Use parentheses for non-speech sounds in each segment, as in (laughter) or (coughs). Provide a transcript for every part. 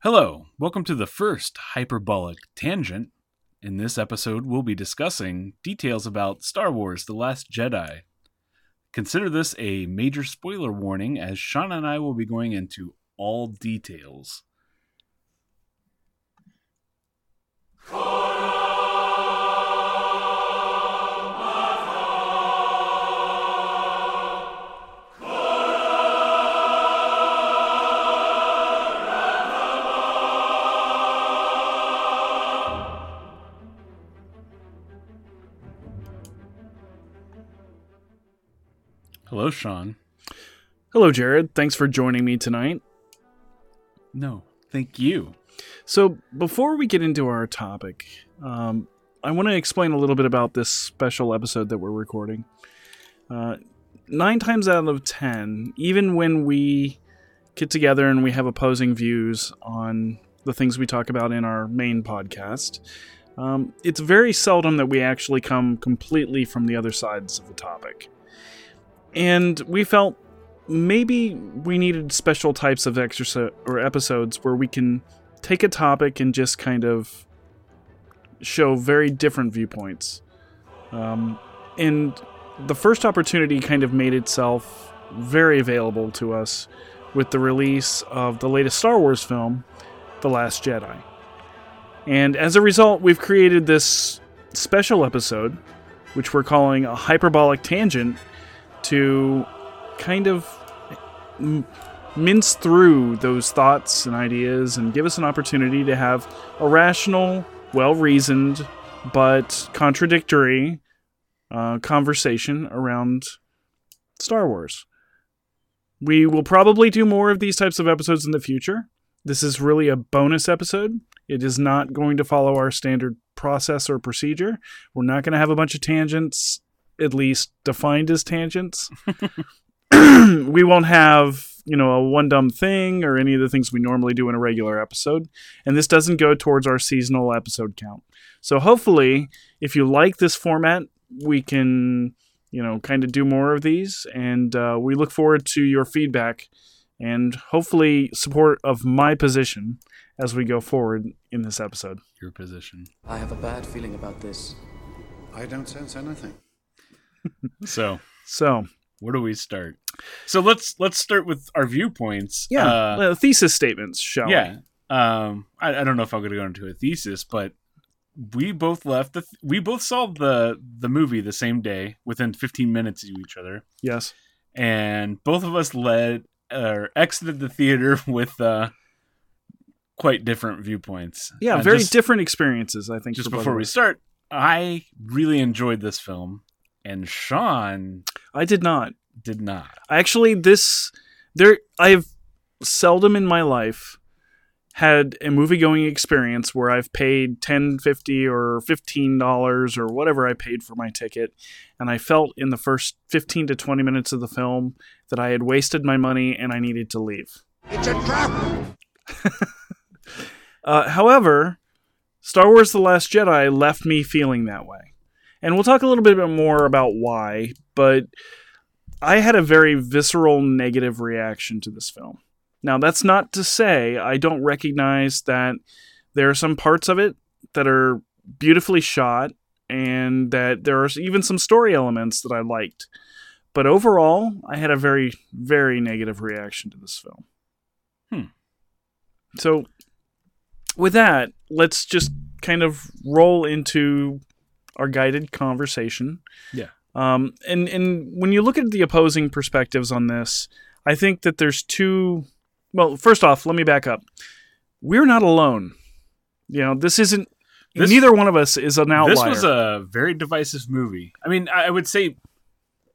Hello, welcome to the first hyperbolic tangent. In this episode, we'll be discussing details about Star Wars The Last Jedi. Consider this a major spoiler warning as Sean and I will be going into all details. Hello, Sean. Hello, Jared. Thanks for joining me tonight. No, thank you. So, before we get into our topic, um, I want to explain a little bit about this special episode that we're recording. Uh, nine times out of ten, even when we get together and we have opposing views on the things we talk about in our main podcast, um, it's very seldom that we actually come completely from the other sides of the topic. And we felt maybe we needed special types of exercise or episodes where we can take a topic and just kind of show very different viewpoints. Um, and the first opportunity kind of made itself very available to us with the release of the latest Star Wars film, The Last Jedi. And as a result, we've created this special episode, which we're calling a hyperbolic tangent, to kind of mince through those thoughts and ideas and give us an opportunity to have a rational, well reasoned, but contradictory uh, conversation around Star Wars. We will probably do more of these types of episodes in the future. This is really a bonus episode. It is not going to follow our standard process or procedure. We're not going to have a bunch of tangents, at least defined as tangents. (laughs) (clears throat) we won't have, you know, a one dumb thing or any of the things we normally do in a regular episode. And this doesn't go towards our seasonal episode count. So hopefully, if you like this format, we can, you know, kind of do more of these. And uh, we look forward to your feedback and hopefully support of my position as we go forward in this episode. Your position. I have a bad feeling about this. I don't sense anything. So, So, where do we start? So let's let's start with our viewpoints. yeah, Uh, thesis statements, shall yeah. Um, I, I don't know if I'm going to go into a thesis, but we both left the we both saw the the movie the same day within 15 minutes of each other. Yes. and both of us led or exited the theater (laughs) with uh quite different viewpoints. Yeah, Uh, very just, different experiences, I think. Just before we start, I really enjoyed this film, and Sean I did not. did not. Actually, this there I've seldom in my life had a movie going experience where I've paid 10, 50 or 15 dollars or whatever I paid for my ticket and I felt in the first 15 to 20 minutes of the film that I had wasted my money and I needed to leave. It's a trap! (laughs) Uh, however, Star Wars The Last Jedi left me feeling that way. And we'll talk a little bit more about why, but I had a very visceral negative reaction to this film. Now, that's not to say I don't recognize that there are some parts of it that are beautifully shot and that there are even some story elements that I liked. But overall, I had a very, very negative reaction to this film. Hmm. So, with that, let's just kind of roll into our guided conversation. Yeah. Um, and and when you look at the opposing perspectives on this, I think that there's two. Well, first off, let me back up. We're not alone. You know, this isn't. This- neither one of us is an outlier. This was a very divisive movie. I mean, I would say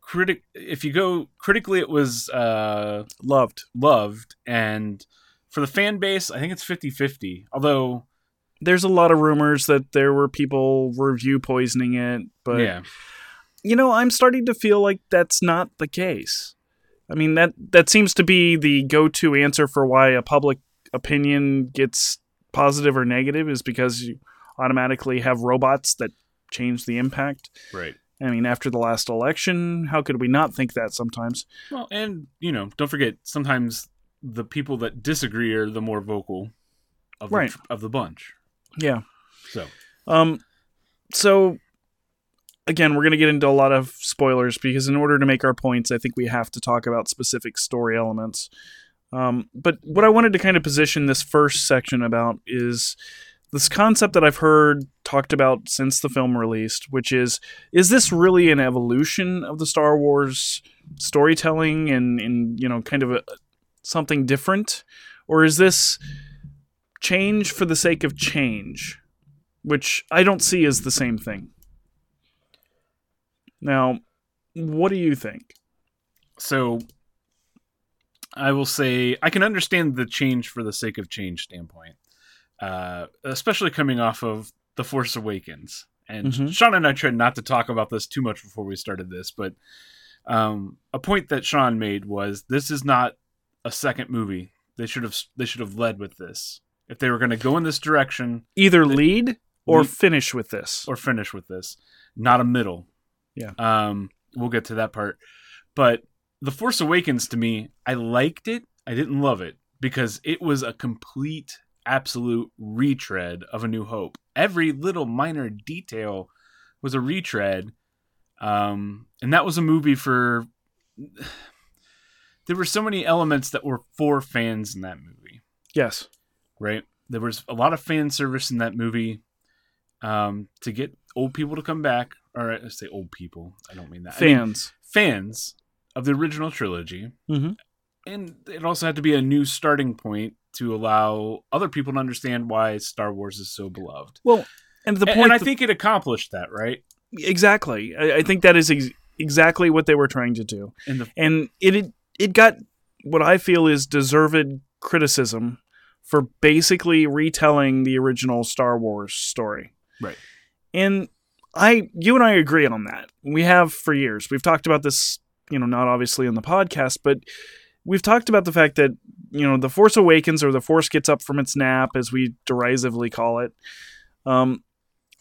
critic if you go critically it was uh loved. loved and for the fan base I think it's 50-50. Although There's a lot of rumors that there were people review poisoning it, but yeah. you know, I'm starting to feel like that's not the case. I mean that that seems to be the go-to answer for why a public opinion gets positive or negative is because you automatically have robots that change the impact. Right. I mean, after the last election, how could we not think that sometimes? Well, and you know, don't forget sometimes the people that disagree are the more vocal. of Right. the, of the bunch. Yeah. So Um, so again, we're going to get into a lot of spoilers because in order to make our points, I think we have to talk about specific story elements. Um, but what I wanted to kind of position this first section about is this concept that I've heard talked about since the film released, which is is this really an evolution of the Star Wars storytelling and, and you know, kind of a, something different? Or is this change for the sake of change? which I don't see as the same thing. Now, what do you think? so I will say I can understand the change for the sake of change standpoint, uh, especially coming off of the Force Awakens. And Mhm. Sean and I tried not to talk about this too much before we started this, but um, a point that Sean made was this is not a second movie. They should have they should have led with this if they were going to go in this direction Either lead or Lead- finish with this. or finish with this, not a middle. Yeah. Um, we'll get to that part, but the Force Awakens to me, I liked it. I didn't love it because it was a complete, absolute retread of A New Hope. Every little minor detail was a retread, um, and that was a movie for. (sighs) There were so many elements that were for fans in that movie yes. Right? There was a lot of fan service in that movie um, to get old people to come back. Or I say old people. I don't mean that. I mean Fans. fans of the original trilogy. Mhm. And it also had to be a new starting point to allow other people to understand why Star Wars is so beloved. Well, and the And- point and I that- think it accomplished that, right? exactly. I, I think that is ex- exactly what they were trying to do, In the and it it, it got what I feel is deserved criticism for basically retelling the original Star Wars story. Right. And I, you and I agree on that. We have for years. We've talked about this, you know, not obviously in the podcast, but we've talked about the fact that, you know, the Force Awakens or the Force gets up from its nap, as we derisively call it, um,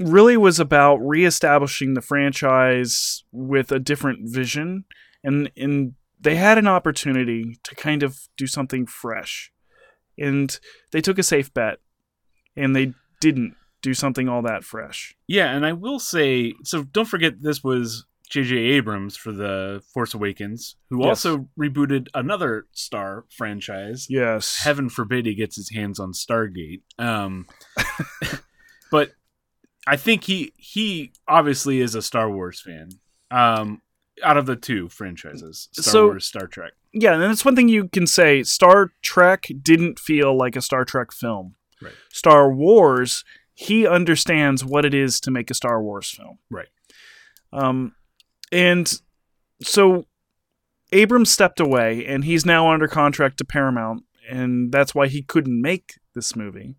really was about reestablishing the franchise with a different vision. And, and they had an opportunity to kind of do something fresh. And they took a safe bet and they didn't do something all that fresh. Yeah, and I will say so. Don't forget, this was J.J. Abrams for the Force Awakens, who Yes. also rebooted another Star franchise. Yes. Heaven forbid he gets his hands on Stargate. Um, (laughs) but I think he he obviously is a Star Wars fan. Um, out of the two franchises, Star So- Wars, Star Trek. Yeah, and that's one thing you can say. Star Trek didn't feel like a Star Trek film. Right. Star Wars, he understands what it is to make a Star Wars film. Right. Um, and so Abrams stepped away, and he's now under contract to Paramount, and that's why he couldn't make this movie.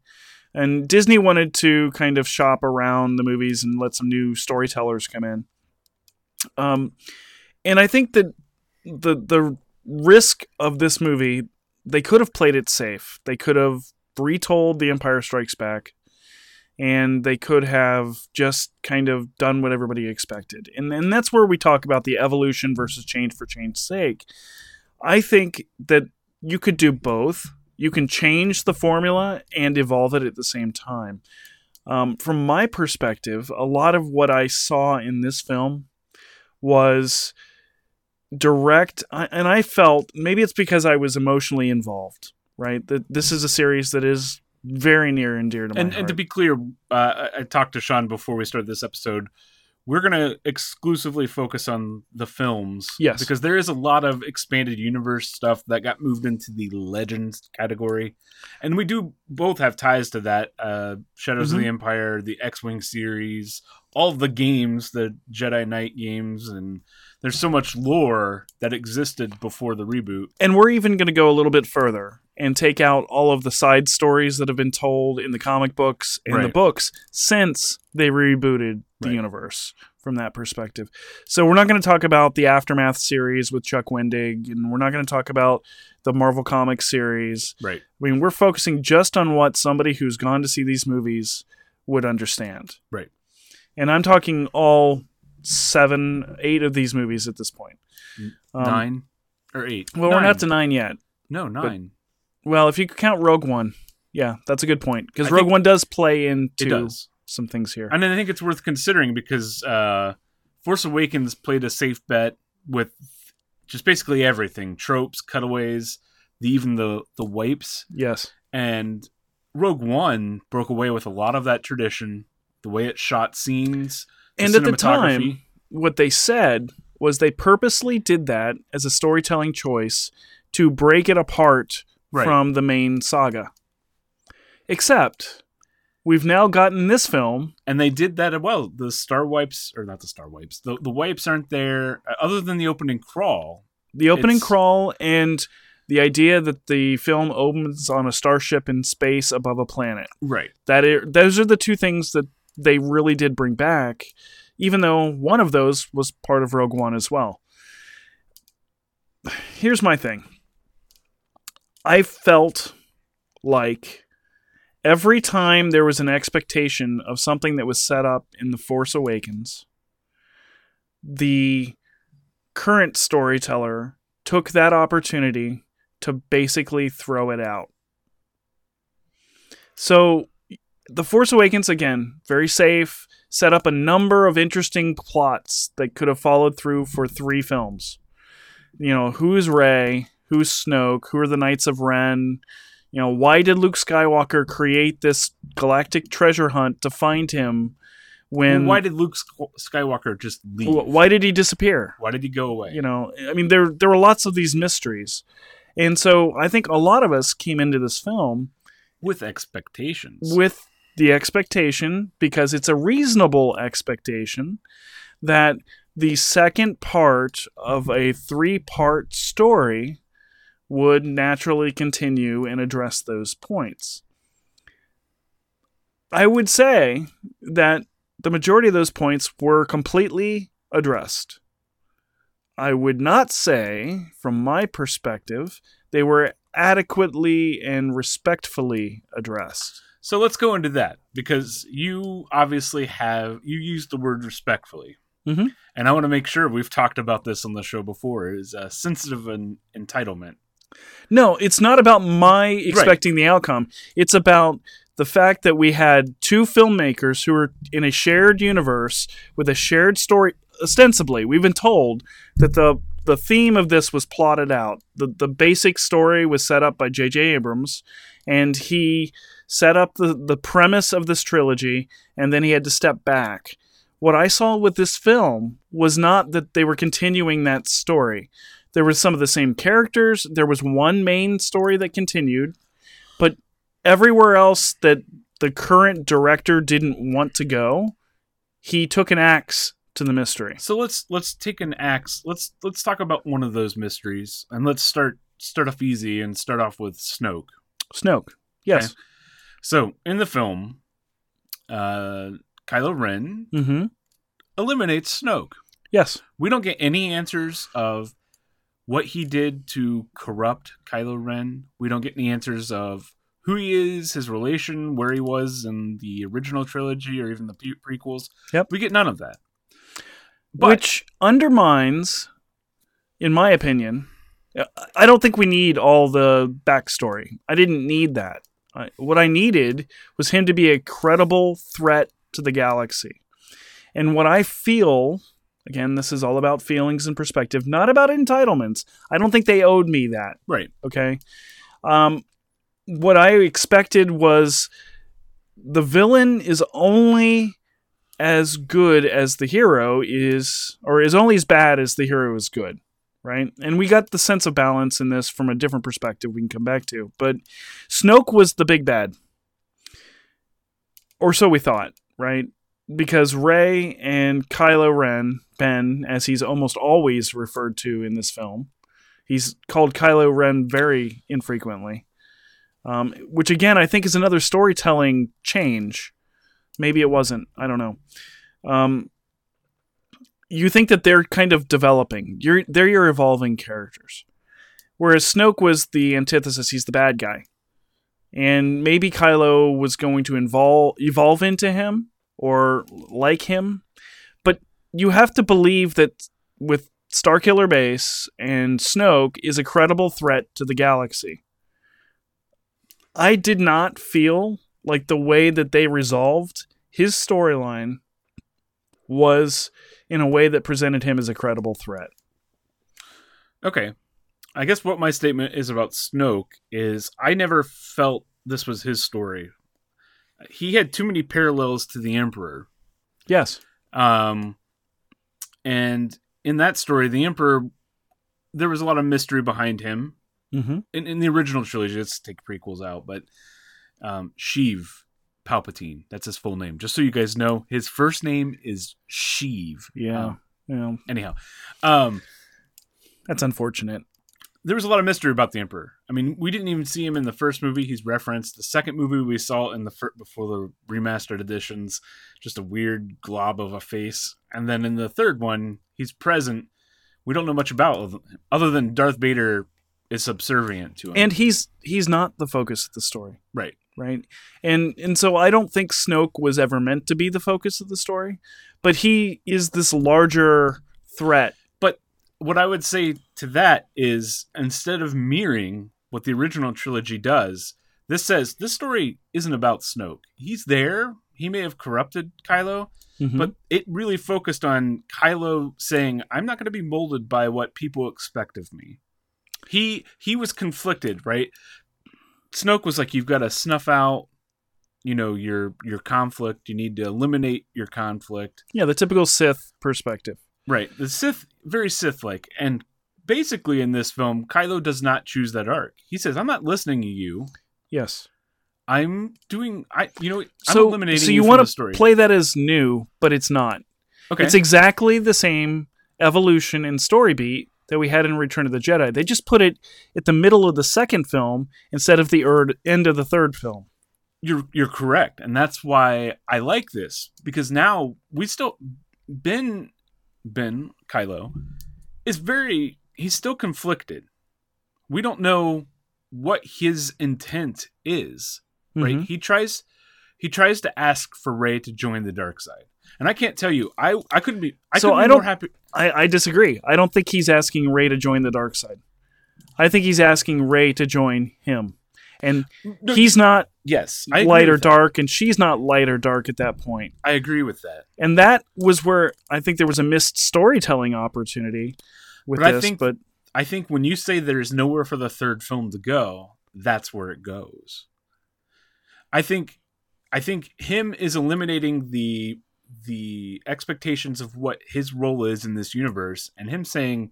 And Disney wanted to kind of shop around the movies and let some new storytellers come in. Um, and I think that the the risk of this movie, they could have played it safe. They could have retold The Empire Strikes Back, and they could have just kind of done what everybody expected. And and that's where we talk about the evolution versus change for change's sake. I think that you could do both. You can change the formula and evolve it at the same time. Um, from my perspective, a lot of what I saw in this film was direct and i felt maybe it's because i was emotionally involved right that this is a series that is very near and dear to my And, heart. and to be clear, uh, I, talked to Sean before we started this episode. We're going to exclusively focus on the films. Yes. Because there is a lot of expanded universe stuff that got moved into the Legends category. And we do both have ties to that uh, Shadows of Mhm. the Empire, the X Wing series, all the games, the Jedi Knight games. And there's so much lore that existed before the reboot. and we're even going to go a little bit further and take out all of the side stories that have been told in the comic books and the books since they rebooted the Right. universe from that perspective. So we're not going to talk about the aftermath series with Chuck Wendig, and we're not going to talk about the Marvel Comics series. Right. I mean, we're focusing just on what somebody who's gone to see these movies would understand. Right. And I'm talking all seven, eight of these movies at this point. Um, nine or eight? Well, we're not to nine yet. No, nine. Well, if you could count Rogue One, Yeah, that's a good point because Rogue One does play into does. some things here. And I think it's worth considering because uh, Force Awakens played a safe bet with just basically everything tropes, cutaways, the, even the, the wipes. yes. And Rogue One broke away with a lot of that tradition, the way it shot scenes. And at the time, what they said was they purposely did that as a storytelling choice to break it apart Right. from the main saga. Except we've now gotten this film. and they did that as well. The star wipes, or not the star wipes, the, the wipes aren't there uh, other than the opening crawl. The opening crawl and the idea that the film opens on a starship in space above a planet. Right. That i those are the two things that they really did bring back, even though one of those was part of Rogue One as well. Here's my thing. I felt like every time there was an expectation of something that was set up in The Force Awakens, the current storyteller took that opportunity to basically throw it out. So, The Force Awakens, again, very safe, set up a number of interesting plots that could have followed through for three films. You know, who's Rey? Who's Snoke? Who are the Knights of Ren? You know, why did Luke Skywalker create this galactic treasure hunt to find him when. why did Luke Skywalker just leave? why did he disappear? Why did he go away? you know i mean there there were lots of these mysteries and so i think a lot of us came into this film with expectations. with the expectation because it's a reasonable expectation that the second part of a three part story would naturally continue and address those points i would say that the majority of those points were completely addressed I would not say, from my perspective, they were adequately and respectfully addressed. So let's go into that because you obviously have you used the word respectfully, Mhm. and I want to make sure we've talked about this on the show before. Is uh, sensitive and entitlement. No, it's not about my expecting the outcome. It's about the fact that we had two filmmakers who were in a shared universe with a shared story. Ostensibly, we've been told that the the theme of this was plotted out. The the basic story was set up by J.J. Abrams, and he set up the, the premise of this trilogy, and then he had to step back. What I saw with this film was not that they were continuing that story. There was some of the same characters. There was one main story that continued, but everywhere else that the current director didn't want to go, he took an axe to the mystery. So let's let's take an axe. Let's let's talk about one of those mysteries, and let's start start off easy and start off with Snoke. Snoke. Yes. Okay. So in the film, uh, Kylo Ren Mm-hmm. eliminates Snoke. Yes. We don't get any answers of what he did to corrupt Kylo Ren. We don't get any answers of who he is, his relation, where he was in the original trilogy or even the pre- prequels. Yep. We get none of that. But Which undermines, in my opinion, I don't think we need all the backstory. I didn't need that. I, what I needed was him to be a credible threat to the galaxy. And what I feel, again, this is all about feelings and perspective, not about entitlements. I don't think they owed me that. right. Okay. Um, what I expected was the villain is only as good as the hero is, or is only as bad as the hero is good, right? And we got the sense of balance in this from a different perspective we can come back to. But Snoke was the big bad. Or so we thought, right? Because Rey and Kylo Ren, Ben, as he's almost always referred to in this film, he's called Kylo Ren very infrequently. Um, which again, I think is another storytelling change. Maybe it wasn't. I don't know. Um, you think that they're kind of developing. You're they're your evolving characters. Whereas Snoke was the antithesis. He's the bad guy, and maybe Kylo was going to evolve evolve into him or like him. But you have to believe that with Starkiller Base and Snoke is a credible threat to the galaxy. I did not feel like the way that they resolved his storyline was in a way that presented him as a credible threat. Okay. I guess what my statement is about Snoke is I never felt this was his story. He had too many parallels to the Emperor. Yes. Um, and in that story, the Emperor, there was a lot of mystery behind him. Mm-hmm. In, in the original trilogy, let's take prequels out, but um, Sheev Palpatine, that's his full name. Just so you guys know, his first name is Sheev. Yeah. Um, yeah. anyhow, um, That's unfortunate. there was a lot of mystery about the Emperor. I mean, we didn't even see him in the first movie. He's referenced. The second movie we saw in the fir- before the remastered editions, just a weird glob of a face. And then in the third one, he's present. We don't know much about him, other than Darth Vader is subservient to him. And he's he's not the focus of the story. right, right? And and so I don't think Snoke was ever meant to be the focus of the story, but he is this larger threat. But what I would say to that is instead of mirroring what the original trilogy does, this says this story isn't about Snoke. He's there. He may have corrupted Kylo, Mhm. but it really focused on Kylo saying, "I'm not going to be molded by what people expect of me." He he was conflicted, right? Snoke was like, "You've got to snuff out, you know, your your conflict. You need to eliminate your conflict." yeah, the typical Sith perspective. Right. The Sith, very Sith like. And basically in this film, Kylo does not choose that arc. He says, I'm not listening to you. Yes. I'm doing, I, you know, I'm So eliminating so you, you want to story. play that as new, but it's not. okay. It's exactly the same evolution and story beat that we had in Return of the Jedi. They just put it at the middle of the second film instead of the erd- end of the third film. you're, you're correct. And that's why I like this because now we still, Ben, Ben, Kylo is very, he's still conflicted. We don't know what his intent is. right? Mhm. He tries he tries to ask for Rey to join the dark side. And I can't tell you, I I couldn't be I So couldn't be I more don't- happy. I, I disagree. I don't think he's asking Rey to join the dark side. I think he's asking Rey to join him. And he's not yes, light or dark, and she's not light or dark at that point. I agree with that. And that was where I think there was a missed storytelling opportunity with But I think- but I think when you say there's nowhere for the third film to go, that's where it goes. I think I think him is eliminating the the expectations of what his role is in this universe and him saying,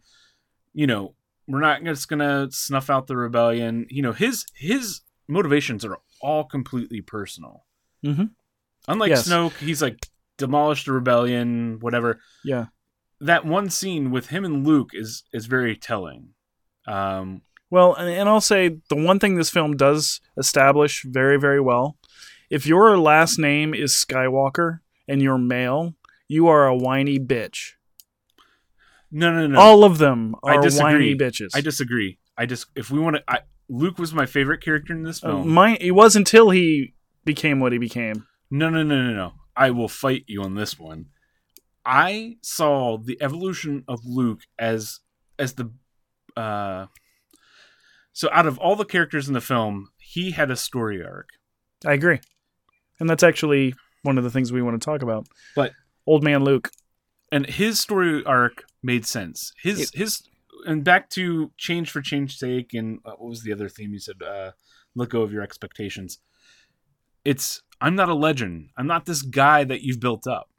you know, we're not just going to snuff out the rebellion. You know, his his motivations are all completely personal. Mhm. Unlike Yes. Snoke, he's like demolish the rebellion, whatever yeah, that one scene with him and Luke is is very telling. Um, Well, and, and I'll say the one thing this film does establish very, very well if your last name is Skywalker and you're male, you are a whiny bitch. no, no, no. All of them I are disagree. whiny bitches. I disagree. I just if we want to, I, Luke was my favorite character in this Uh, film. my, it was until he became what he became. no, no, no, no, no. I will fight you on this one. I saw the evolution of Luke as as the uh so out of all the characters in the film, he had a story arc. I agree. And that's actually one of the things we want to talk about. But- Old Man Luke. and his story arc made sense. His his and back to change for change sake and uh, what was the other theme you said? Uh, let go of your expectations. It's I'm not a legend. I'm not this guy that you've built up.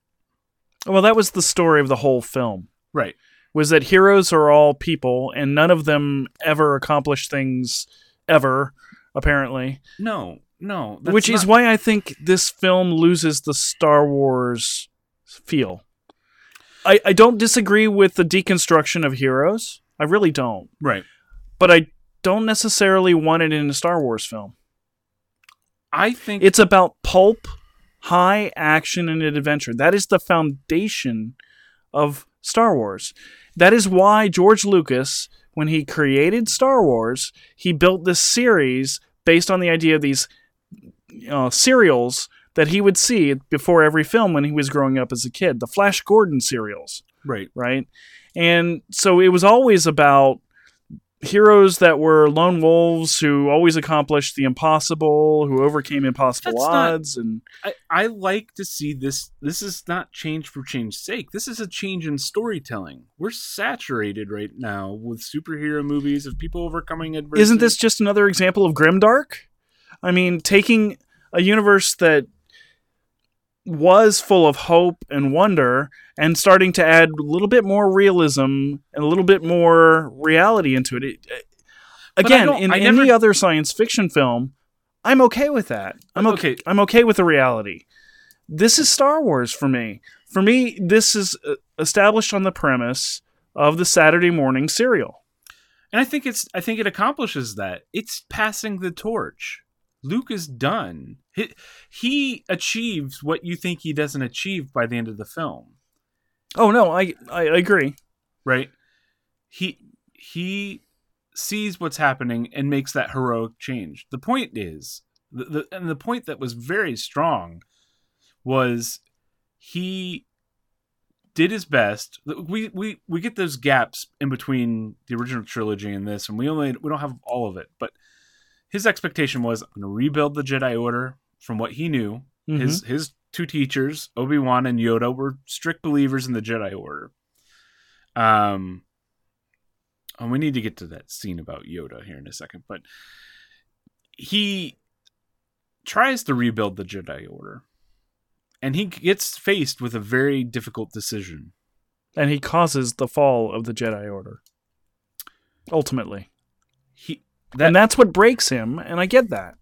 Well, that was the story of the whole film. Right. Was that heroes are all people and none of them ever accomplish things ever, apparently. No, no. Which is why I think this film loses the Star Wars feel. I, I don't disagree with the deconstruction of heroes. I really don't. right. But I don't necessarily want it in a Star Wars film. I think It's about pulp, high action, and adventure. That is the foundation of Star Wars. That is why George Lucas, when he created Star Wars, he built this series based on the idea of these uh, serials that he would see before every film when he was growing up as a kid. The Flash Gordon serials right. right? And so it was always about heroes that were lone wolves who always accomplished the impossible, who overcame impossible That's not- odds, and I, I like to see this. This is not change for change's sake. This is a change in storytelling. We're saturated right now with superhero movies of people overcoming adversity. isn't this just another example of grimdark? I mean, taking a universe that was full of hope and wonder and starting to add a little bit more realism and a little bit more reality into it. It- But I again, in I any other science fiction film, I'm okay with that. I'm okay. Okay. I'm okay with the reality. This is Star Wars for me. For me, this is uh, established on the premise of the Saturday morning serial. And I think it's I think it accomplishes that. It's passing the torch. Luke is done. He, he achieves what you think he doesn't achieve by the end of the film, Oh no, I I agree. right? He he sees what's happening and makes that heroic change. The point is, the, the and the point that was very strong was he did his best. We we we get those gaps in between the original trilogy and this, and we only we don't have all of it. But his expectation was I'm going to rebuild the Jedi Order from what he knew. His his two teachers, Obi Wan and Yoda, were strict believers in the Jedi Order. Um, and we need to get to that scene about Yoda here in a second, but he tries to rebuild the Jedi Order, and he gets faced with a very difficult decision. and he causes the fall of the Jedi Order. Ultimately, He and that's what breaks him, and I get that.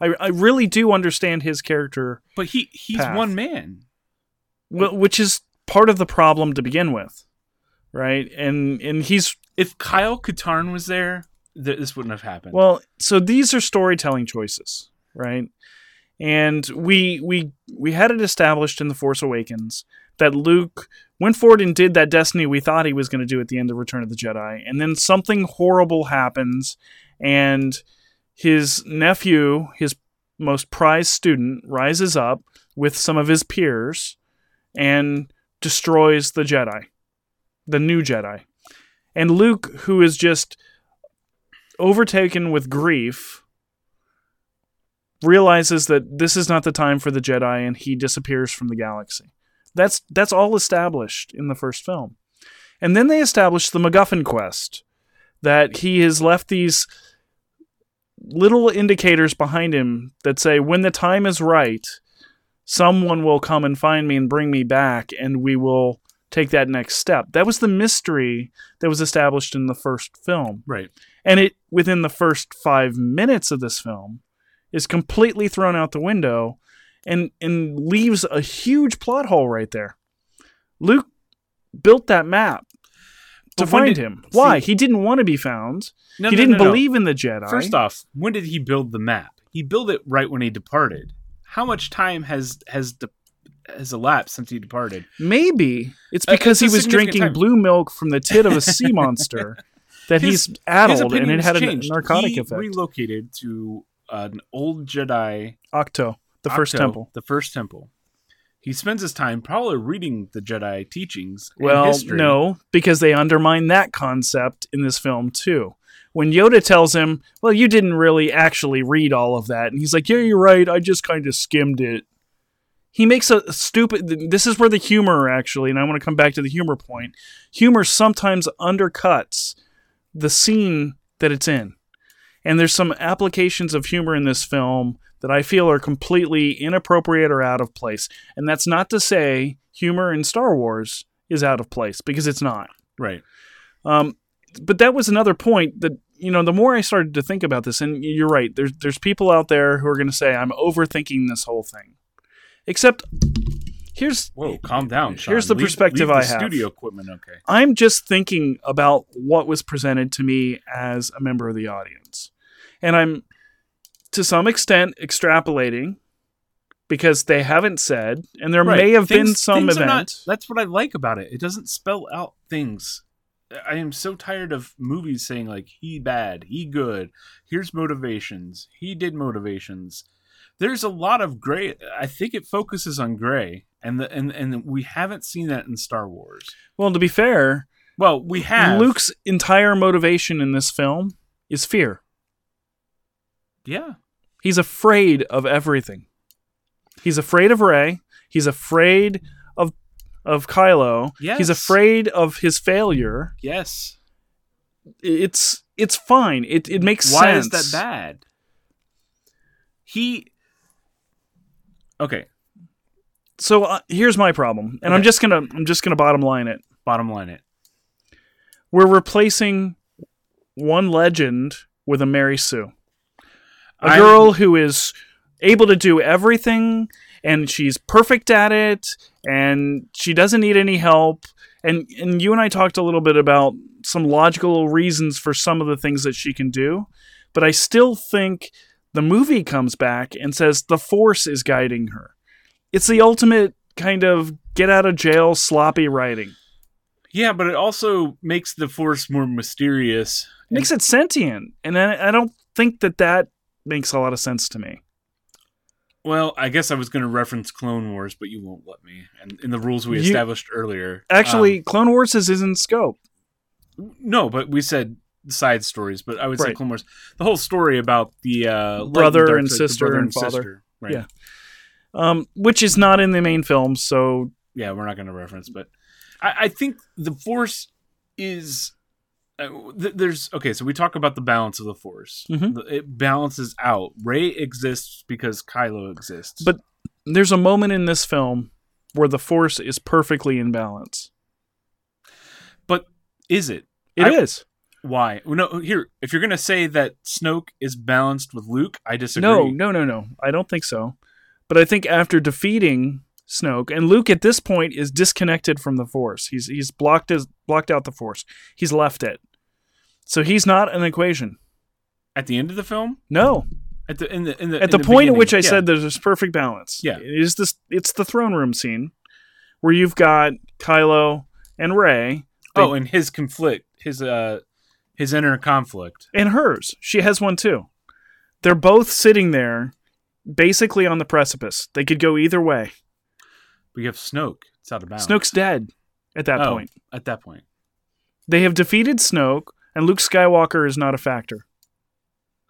I I really do understand his character, but he he's Path. one man. wh- which is part of the problem to begin with, right? And and he's If Kyle Katarn was there, th- this wouldn't have happened. Well, so these are storytelling choices, right? And we we we had it established in the Force Awakens that Luke went forward and did that destiny we thought he was going to do at the end of Return of the Jedi, and then something horrible happens, and his nephew, his most prized student, rises up with some of his peers and destroys the Jedi, the new Jedi. And Luke, who is just overtaken with grief, realizes that this is not the time for the Jedi and he disappears from the galaxy. That's that's all established in the first film. And then they establish the MacGuffin quest that he has left these little indicators behind him that say when the time is right, someone will come and find me and bring me back and we will take that next step. That was the mystery that was established in the first film right. and it within the first five minutes of this film is completely thrown out the window and and leaves a huge plot hole right there luke built that map to find did- him why see- he didn't want to be found No, he no, didn't no, believe in the jedi First off, when did he build the map? He built it right when he departed. How much time has has de- has elapsed since he departed? maybe it's Uh, because it's he was drinking time. blue milk from the tit of a sea (laughs) monster that His- he's addled and it had has a changed. narcotic he effect Relocated to an old Jedi Ahch-To the first temple The first temple. He spends his time probably reading the Jedi teachings. and Well, no, because they undermine that concept in this film too. When Yoda tells him, "Well, you didn't really actually read all of that," and he's like, "Yeah, you're right. I just kind of skimmed it." He makes a stupid. This is where the humor actually, and I want to come back to the humor point. Humor sometimes undercuts the scene that it's in, and there's some applications of humor in this film that I feel are completely inappropriate or out of place. And that's not to say humor in Star Wars is out of place because it's not. Right. Um, but that was another point that you know. The more I started to think about this, and you're right. There's there's people out there who are going to say I'm overthinking this whole thing. Except here's Whoa, calm down. Sean. Here's the Leave- perspective leave I have. Studio equipment, okay. I'm just thinking about what was presented to me as a member of the audience. And I'm to some extent extrapolating because they haven't said, and there Right. may have been some things event. not- that's what I like about it. It doesn't spell out things. I am so tired of movies saying like he bad, he good. Here's motivations. He did motivations. There's a lot of gray. I think it focuses on gray, and the and and we haven't seen that in Star Wars. Well, to be fair, Well, we have Luke's entire motivation in this film is fear. Yeah, He's afraid of everything. He's afraid of Rey. He's afraid of of Kylo. Yes. He's afraid of his failure. yes. It's it's fine. It it makes Why sense. is that bad? He. Okay. So uh, here's my problem, and I'm just gonna I'm just gonna bottom line it. Bottom line, it. We're replacing one legend with a Mary Sue, a I- girl who is able to do everything, and she's perfect at it, and she doesn't need any help. And and you and I talked a little bit about some logical reasons for some of the things that she can do, but I still think the movie comes back and says the Force is guiding her. It's the ultimate kind of get out of jail sloppy writing. Yeah, but it also makes the Force more mysterious. makes it sentient, and I, I don't think that that makes a lot of sense to me. Well, I guess I was going to reference Clone Wars, but you won't let me. And in the rules we You- established earlier, Actually, um, Clone Wars is in scope. no, but we said side stories. But I would say Clone Wars, the whole story about the uh, Brother and sister brother and father. sister, right? Yeah. um, which is not in the main film. So yeah, we're not going to reference, but I, I think the Force is. Uh, th- there's okay, so we talk about the balance of the Force. Mhm. It balances out. Rey exists because Kylo exists. But- there's a moment in this film where the Force is perfectly in balance. but is it? It is I- Why? No, here. If you're gonna say that Snoke is balanced with Luke, I disagree. No, no, no, no. I don't think so. But I think after defeating Snoke, and Luke at this point is disconnected from the Force. He's he's blocked his blocked out the Force. He's left it. So he's not an equation. At the end of the film, No. at the in the in the At in the, point at which I yeah. said there's this perfect balance. Yeah. It is this it's the throne room scene where you've got Kylo and Rey oh, and his conflict, his uh, his inner conflict. and hers. She has one too. They're both sitting there basically on the precipice. They could go either way. We have Snoke. It's out of bounds. Snoke's dead at that Oh, point. At that point, They have defeated Snoke, and Luke Skywalker is not a factor.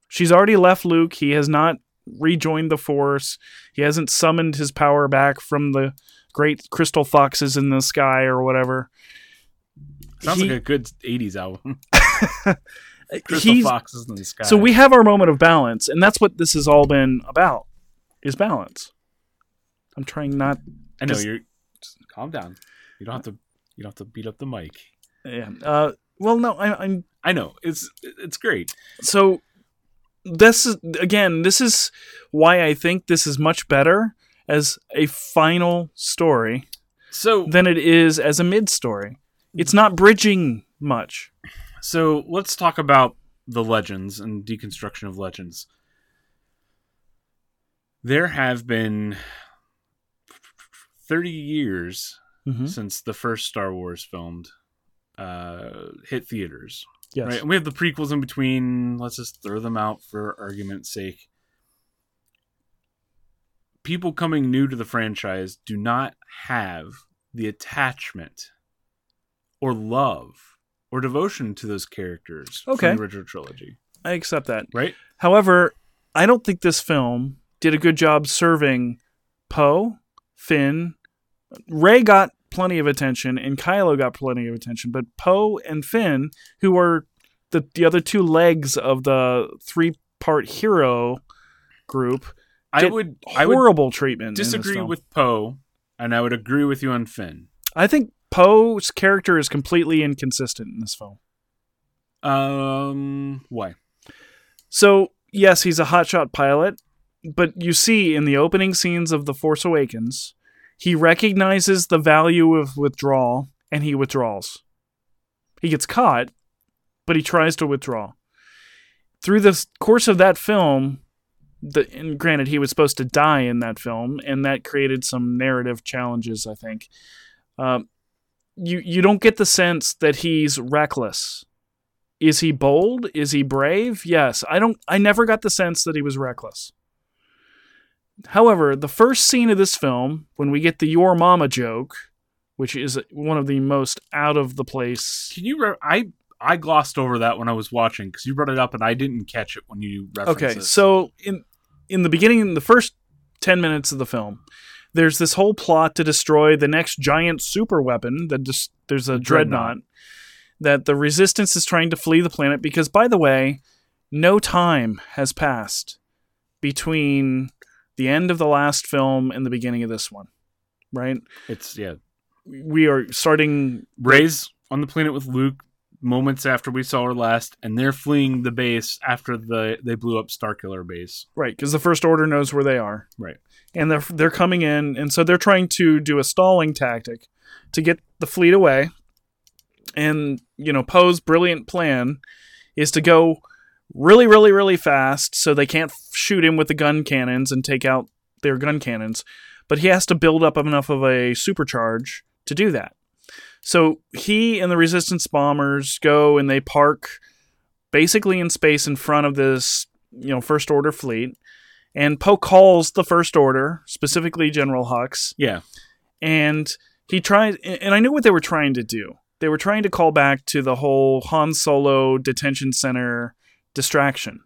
She's already left Luke. He has not rejoined the Force. He hasn't summoned his power back from the great crystal foxes in the sky or whatever. sounds He- like a good '80s album. (laughs) Crystal Foxes in the Sky. So we have our moment of balance, and that's what this has all been about: is balance. I'm trying not. I know just- you're. Just calm down. You don't have to. You don't have to beat up the mic. Yeah. Uh, well, no, I, I'm I know it's it's great. so this is again this is why i think this is much better as a final story So than it is as a mid story it's not bridging much so let's talk about the legends and deconstruction of legends. There have been thirty years Mhm. since the first Star Wars filmed uh, hit theaters. yes Right, and we have the prequels in between. Let's just throw them out for argument's sake. People coming new to the franchise do not have the attachment or love or devotion to those characters Okay. from the original trilogy. i accept that Right? however i don't think this film did a good job serving poe finn rey got plenty of attention and kylo got plenty of attention but poe and finn who are the, the other two legs of the three part hero group I would I would horrible treatment. disagree with Poe, and I would agree with you on Finn. I think Poe's character is completely inconsistent in this film. Um, why? So yes, he's a hotshot pilot, but you see in the opening scenes of The Force Awakens, he recognizes the value of withdrawal and he withdraws. He gets caught, but he tries to withdraw. Through the course of that film, the, and granted, he was supposed to die in that film, and that created some narrative challenges. I think um, you you don't get the sense that he's reckless. Is he bold? Is he brave? Yes. I don't. I never got the sense that he was reckless. However, the first scene of this film, when we get the "Your Mama" joke, which is one of the most out of the place. Can you? Re- I I glossed over that when I was watching because you brought it up and I didn't catch it when you referenced Okay, it. so in in the beginning, in the first ten minutes of the film, there's this whole plot to destroy the next giant super weapon. That dis- there's a dreadnought. Dreadnought. that the resistance is trying to flee the planet because, by the way, no time has passed between the end of the last film and the beginning of this one. Right? it's yeah. We are starting Rey's on the planet with Luke moments after we saw her last, and they're fleeing the base after the they blew up Starkiller base. Right, because the First Order knows where they are. Right. And they're they're coming in, and so they're trying to do a stalling tactic to get the fleet away. And you know, Poe's brilliant plan is to go really, really, really fast, so they can't f- shoot him with the gun cannons and take out their gun cannons. But he has to build up enough of a supercharge to do that. So he and the Resistance bombers go and they park basically in space in front of this, you know, First Order fleet. And Poe calls the First Order, specifically General Hux, Yeah, and he tries. And I knew what they were trying to do. They were trying to call back to the whole Han Solo detention center distraction.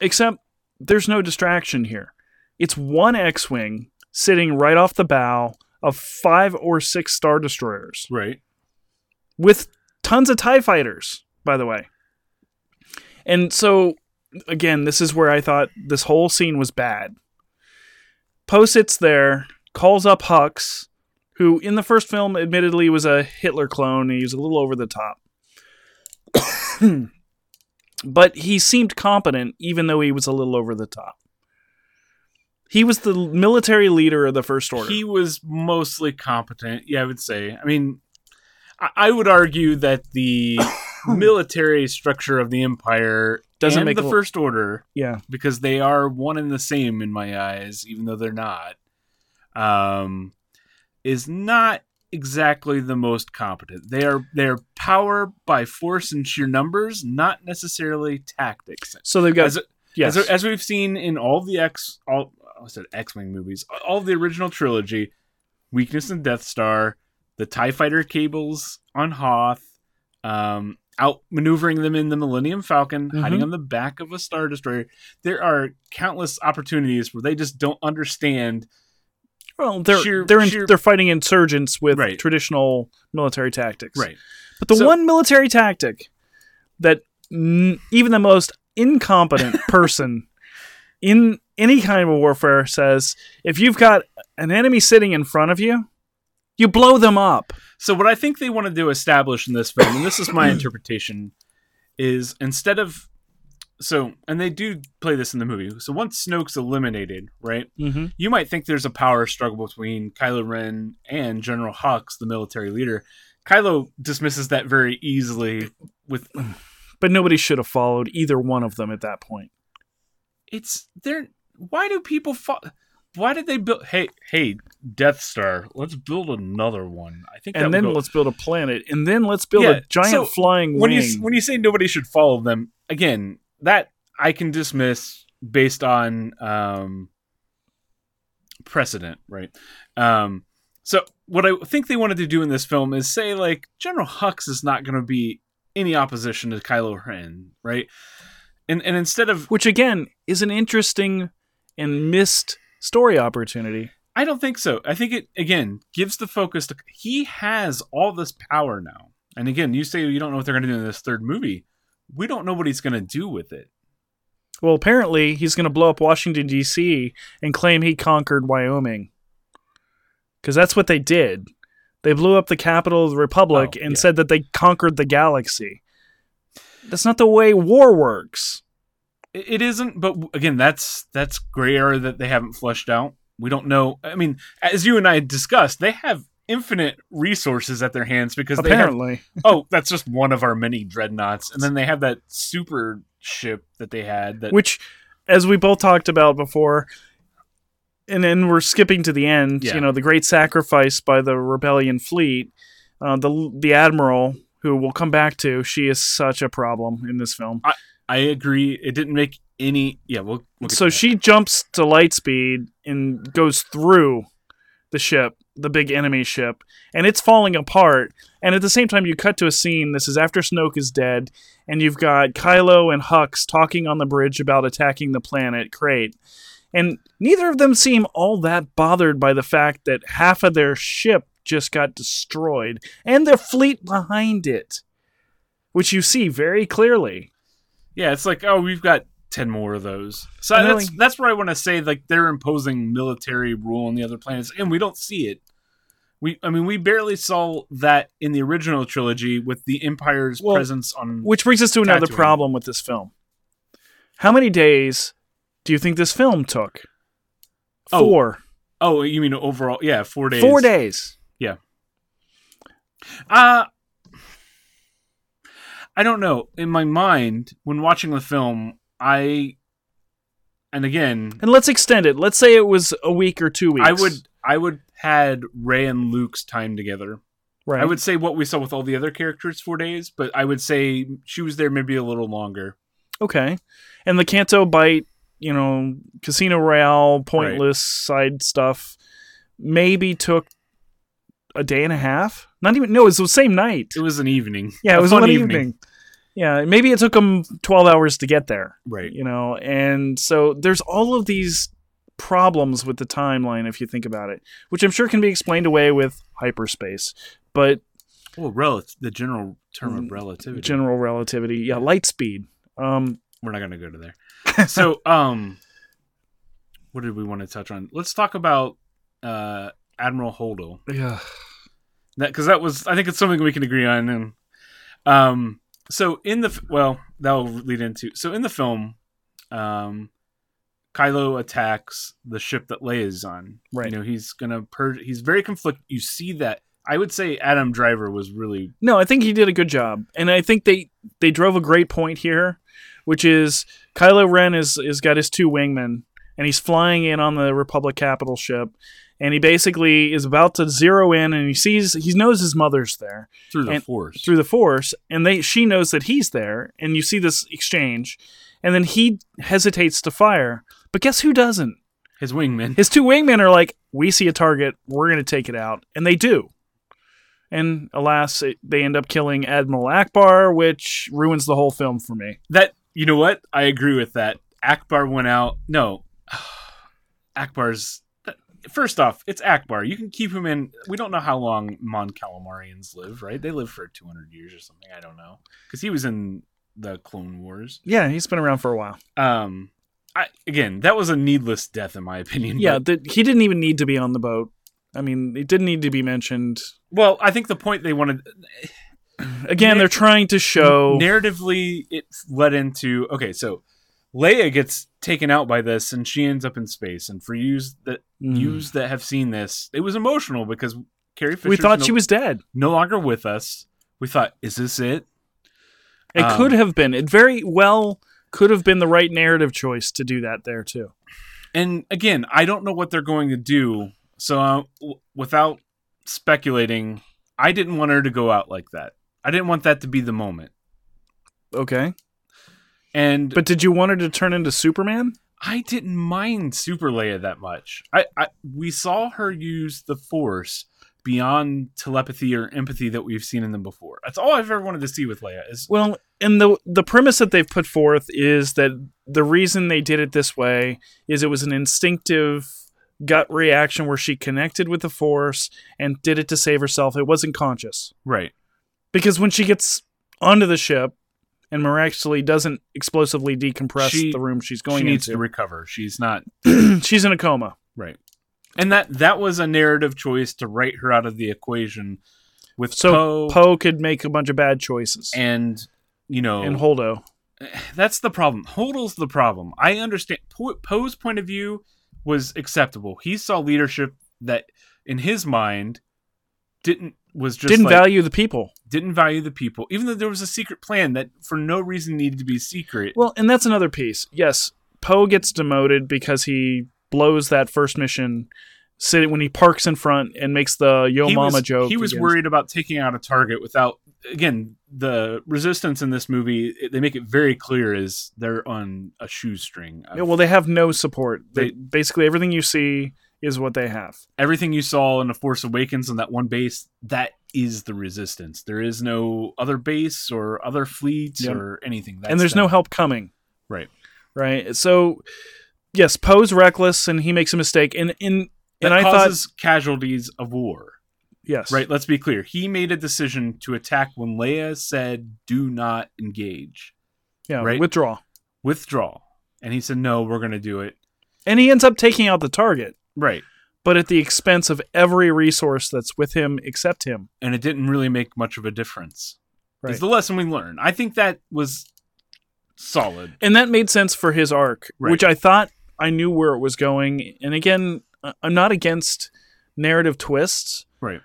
Except there's no distraction here. It's one X-wing sitting right off the bow of five or six star destroyers right. with tons of TIE fighters, by the way. And so, again, this is where I thought this whole scene was bad. Poe sits there, calls up Hux, who in the first film admittedly was a Hitler clone. He was a little over the top. But he seemed competent, even though he was a little over the top. He was the military leader of the First Order. He was mostly competent. Yeah, I would say. I mean, I, would argue that the (coughs) military structure of the Empire Doesn't and make the First Order yeah. because they are one and the same in my eyes, even though they're not. Um, is not exactly the most competent. They are they are power by force and sheer numbers, not necessarily tactics. So they've got As, yes. as, as we've seen in all the X all I said X Wing movies, all the original trilogy, weakness in Death Star, the Tie Fighter cables on Hoth, um, outmaneuvering them in the Millennium Falcon, hiding Mhm. on the back of a Star Destroyer. There are countless opportunities where they just don't understand. Well, they're sheer- they're in, sheer- they're fighting insurgents with Right. traditional military tactics. Right. But the So- one military tactic that n- even the most incompetent (laughs) person in any kind of warfare says, if you've got an enemy sitting in front of you, you blow them up. So what I think they wanted to do establish in this film, and this is my (coughs) interpretation, is instead of so, and they do play this in the movie. So once Snoke's eliminated, right? Mm-hmm. You might think there's a power struggle between Kylo Ren and General Hux, the military leader. Kylo dismisses that very easily with (sighs) But nobody should have followed either one of them at that point. it's there. Why do people? Fo- why did they build? Hey, hey, Death Star. Let's build another one. I think, And then go- let's build a planet, and then let's build Yeah, a giant so flying when wing. you when you say nobody should follow them again, that I can dismiss based on um, precedent, right? Um, so what I think they wanted to do in this film is say like General Hux is not going to be any opposition to Kylo Ren, right? And and instead of which again is an interesting and missed story opportunity. I don't think so. I think it again gives the focus to he has all this power now. And again, you say you don't know what they're going to do in this third movie. We don't know what he's going to do with it. Well, apparently he's going to blow up Washington D.C. and claim he conquered Wyoming, because that's what they did. They blew up the capital of the republic Oh, and yeah. said that they conquered the galaxy. That's not the way war works. It isn't, but again, that's that's gray area that they haven't fleshed out. We don't know. I mean, as you and I discussed, they have infinite resources at their hands because they have Apparently, (laughs) oh, that's just one of our many dreadnoughts, and then they have that super ship that they had that which, as we both talked about before, and then we're skipping to the end. Yeah. You know, the great sacrifice by the rebellion fleet. Uh, the the admiral, who we'll come back to, she is such a problem in this film. I agree. It didn't make any. Yeah, we'll. we'll so she jumps to light speed and goes through the ship the big enemy ship, and it's falling apart. And at the same time, you cut to a scene. This is after Snoke is dead, and you've got Kylo and Hux talking on the bridge about attacking the planet Crait. And neither of them seem all that bothered by the fact that half of their ship just got destroyed, and their fleet behind it, which you see very clearly. Yeah, it's like, oh, we've got ten more of those. So And that's really- that's where I want to say like they're imposing military rule on the other planets, and we don't see it. We, I mean, we barely saw that in the original trilogy with the Empire's Well, presence on. Which brings us to another Tatooine. problem with this film. How many days do you think this film took? Oh, Four. Oh, you mean overall? Yeah, four days. Four days. Yeah. Uh I don't know. In my mind, when watching the film, I and again, And let's extend it. Let's say it was a week or two weeks. I would I would had Rey and Luke's time together. Right. I would say what we saw with all the other characters four days, but I would say she was there maybe a little longer. Okay. And the Canto Bight, you know, Casino Royale, pointless side stuff, maybe took a day and a half. Not even. No, it was the same night. It was an evening. Yeah, A it was fun one evening. Yeah, maybe it took them twelve hours to get there. Right. You know, and so there's all of these problems with the timeline if you think about it, which I'm sure can be explained away with hyperspace, but Well, rel- the general term Mm, of relativity. general relativity, yeah, light speed. Um, We're not going to go to there. (laughs) so, um, what did we want to touch on? Let's talk about uh, Admiral Holdo. yeah, That because that was I think it's something we can agree on. And um, so in the well, that will lead into so in the film, um, Kylo attacks the ship that Leia's on. Right. You know he's gonna purge. He's very conflict. You see that. I would say Adam Driver was really No, I think he did a good job, and I think they they drove a great point here, which is Kylo Ren is is got his two wingmen, and he's flying in on the Republic capital ship, and he basically is about to zero in, and he sees he knows his mother's there through the And- force. through the Force, and they she knows that he's there, and you see this exchange, and then he hesitates to fire, but guess who doesn't? his wingman. His two wingmen are like, "We see a target, we're going to take it out," and they do. And alas, it, they end up killing Admiral Ackbar, which ruins the whole film for me. that you know what? I agree with that. Ackbar went out. No, (sighs) Ackbar's. First off, it's Ackbar. You can keep him in. We don't know how long Mon Calamarians live, right? They live for 200 years or something. I don't know. Because he was in the Clone Wars. Yeah, he's been around for a while. Um, I, again, that was a needless death, in my opinion. Yeah, but- th- he didn't even need to be on the boat. I mean, it didn't need to be mentioned. well, I think the point they wanted. Again, they're trying to show. narratively it led into okay so leia gets taken out by this and she ends up in space and for yous that Mm. yous that have seen this it was emotional because carrie fisher we thought she was dead. no longer with us we thought is this it It Um, could have been. It very well could have been the right narrative choice to do that there too. and again i don't know what they're going to do so uh, w- without speculating i didn't want her to go out like that i didn't want that to be the moment Okay, and but did you want her to turn into Superman? I didn't mind Super Leia that much. I, I we saw her use the Force beyond telepathy or empathy that we've seen in them before. That's all I've ever wanted to see with Leia. Is Well, and the the premise that they've put forth is that the reason they did it this way is it was an instinctive gut reaction where she connected with the force and did it to save herself. It wasn't conscious. right, Because when she gets onto the ship and miraculously doesn't explosively decompress She- the room she's going she needs to recover. She's not (clears throat) she's in a coma. right, and that that was a narrative choice to write her out of the equation with So Poe Poe could make a bunch of bad choices. and you know and Holdo. (sighs) that's the problem. Holdo's the problem. I understand Po- Poe's point of view was acceptable. He saw leadership that, in his mind, didn't was just Didn't like- value the people. didn't value the people, even though there was a secret plan that for no reason needed to be secret. Well, and that's another piece. Yes, Poe gets demoted because he blows that first mission sitting when he parks in front and makes the "Yo he Mama" was, joke. He was against- worried about taking out a target without. Again, the resistance in this movie they make it very clear is they're on a shoestring. of- Yeah, well, they have no support. They, They- basically everything you see is what they have. Everything you saw in the Force Awakens on that one base, that is the Resistance. There is no other base or other fleets Yep. or anything. That's and there's no help coming. Right. Right. So yes, Poe's reckless and he makes a mistake. And in That and I causes thought casualties of war. yes. Right. Let's be clear. He made a decision to attack when Leia said, "Do not engage, Yeah. Right. Withdraw. withdraw," and he said, "No, we're going to do it." And he ends up taking out the target, Right. but at the expense of every resource that's with him except him. And it didn't really make much of a difference. Right. It's the lesson we learned. I think that was solid. And that made sense for his arc, Right. which I thought I knew where it was going. And again, I'm not against narrative twists. Right.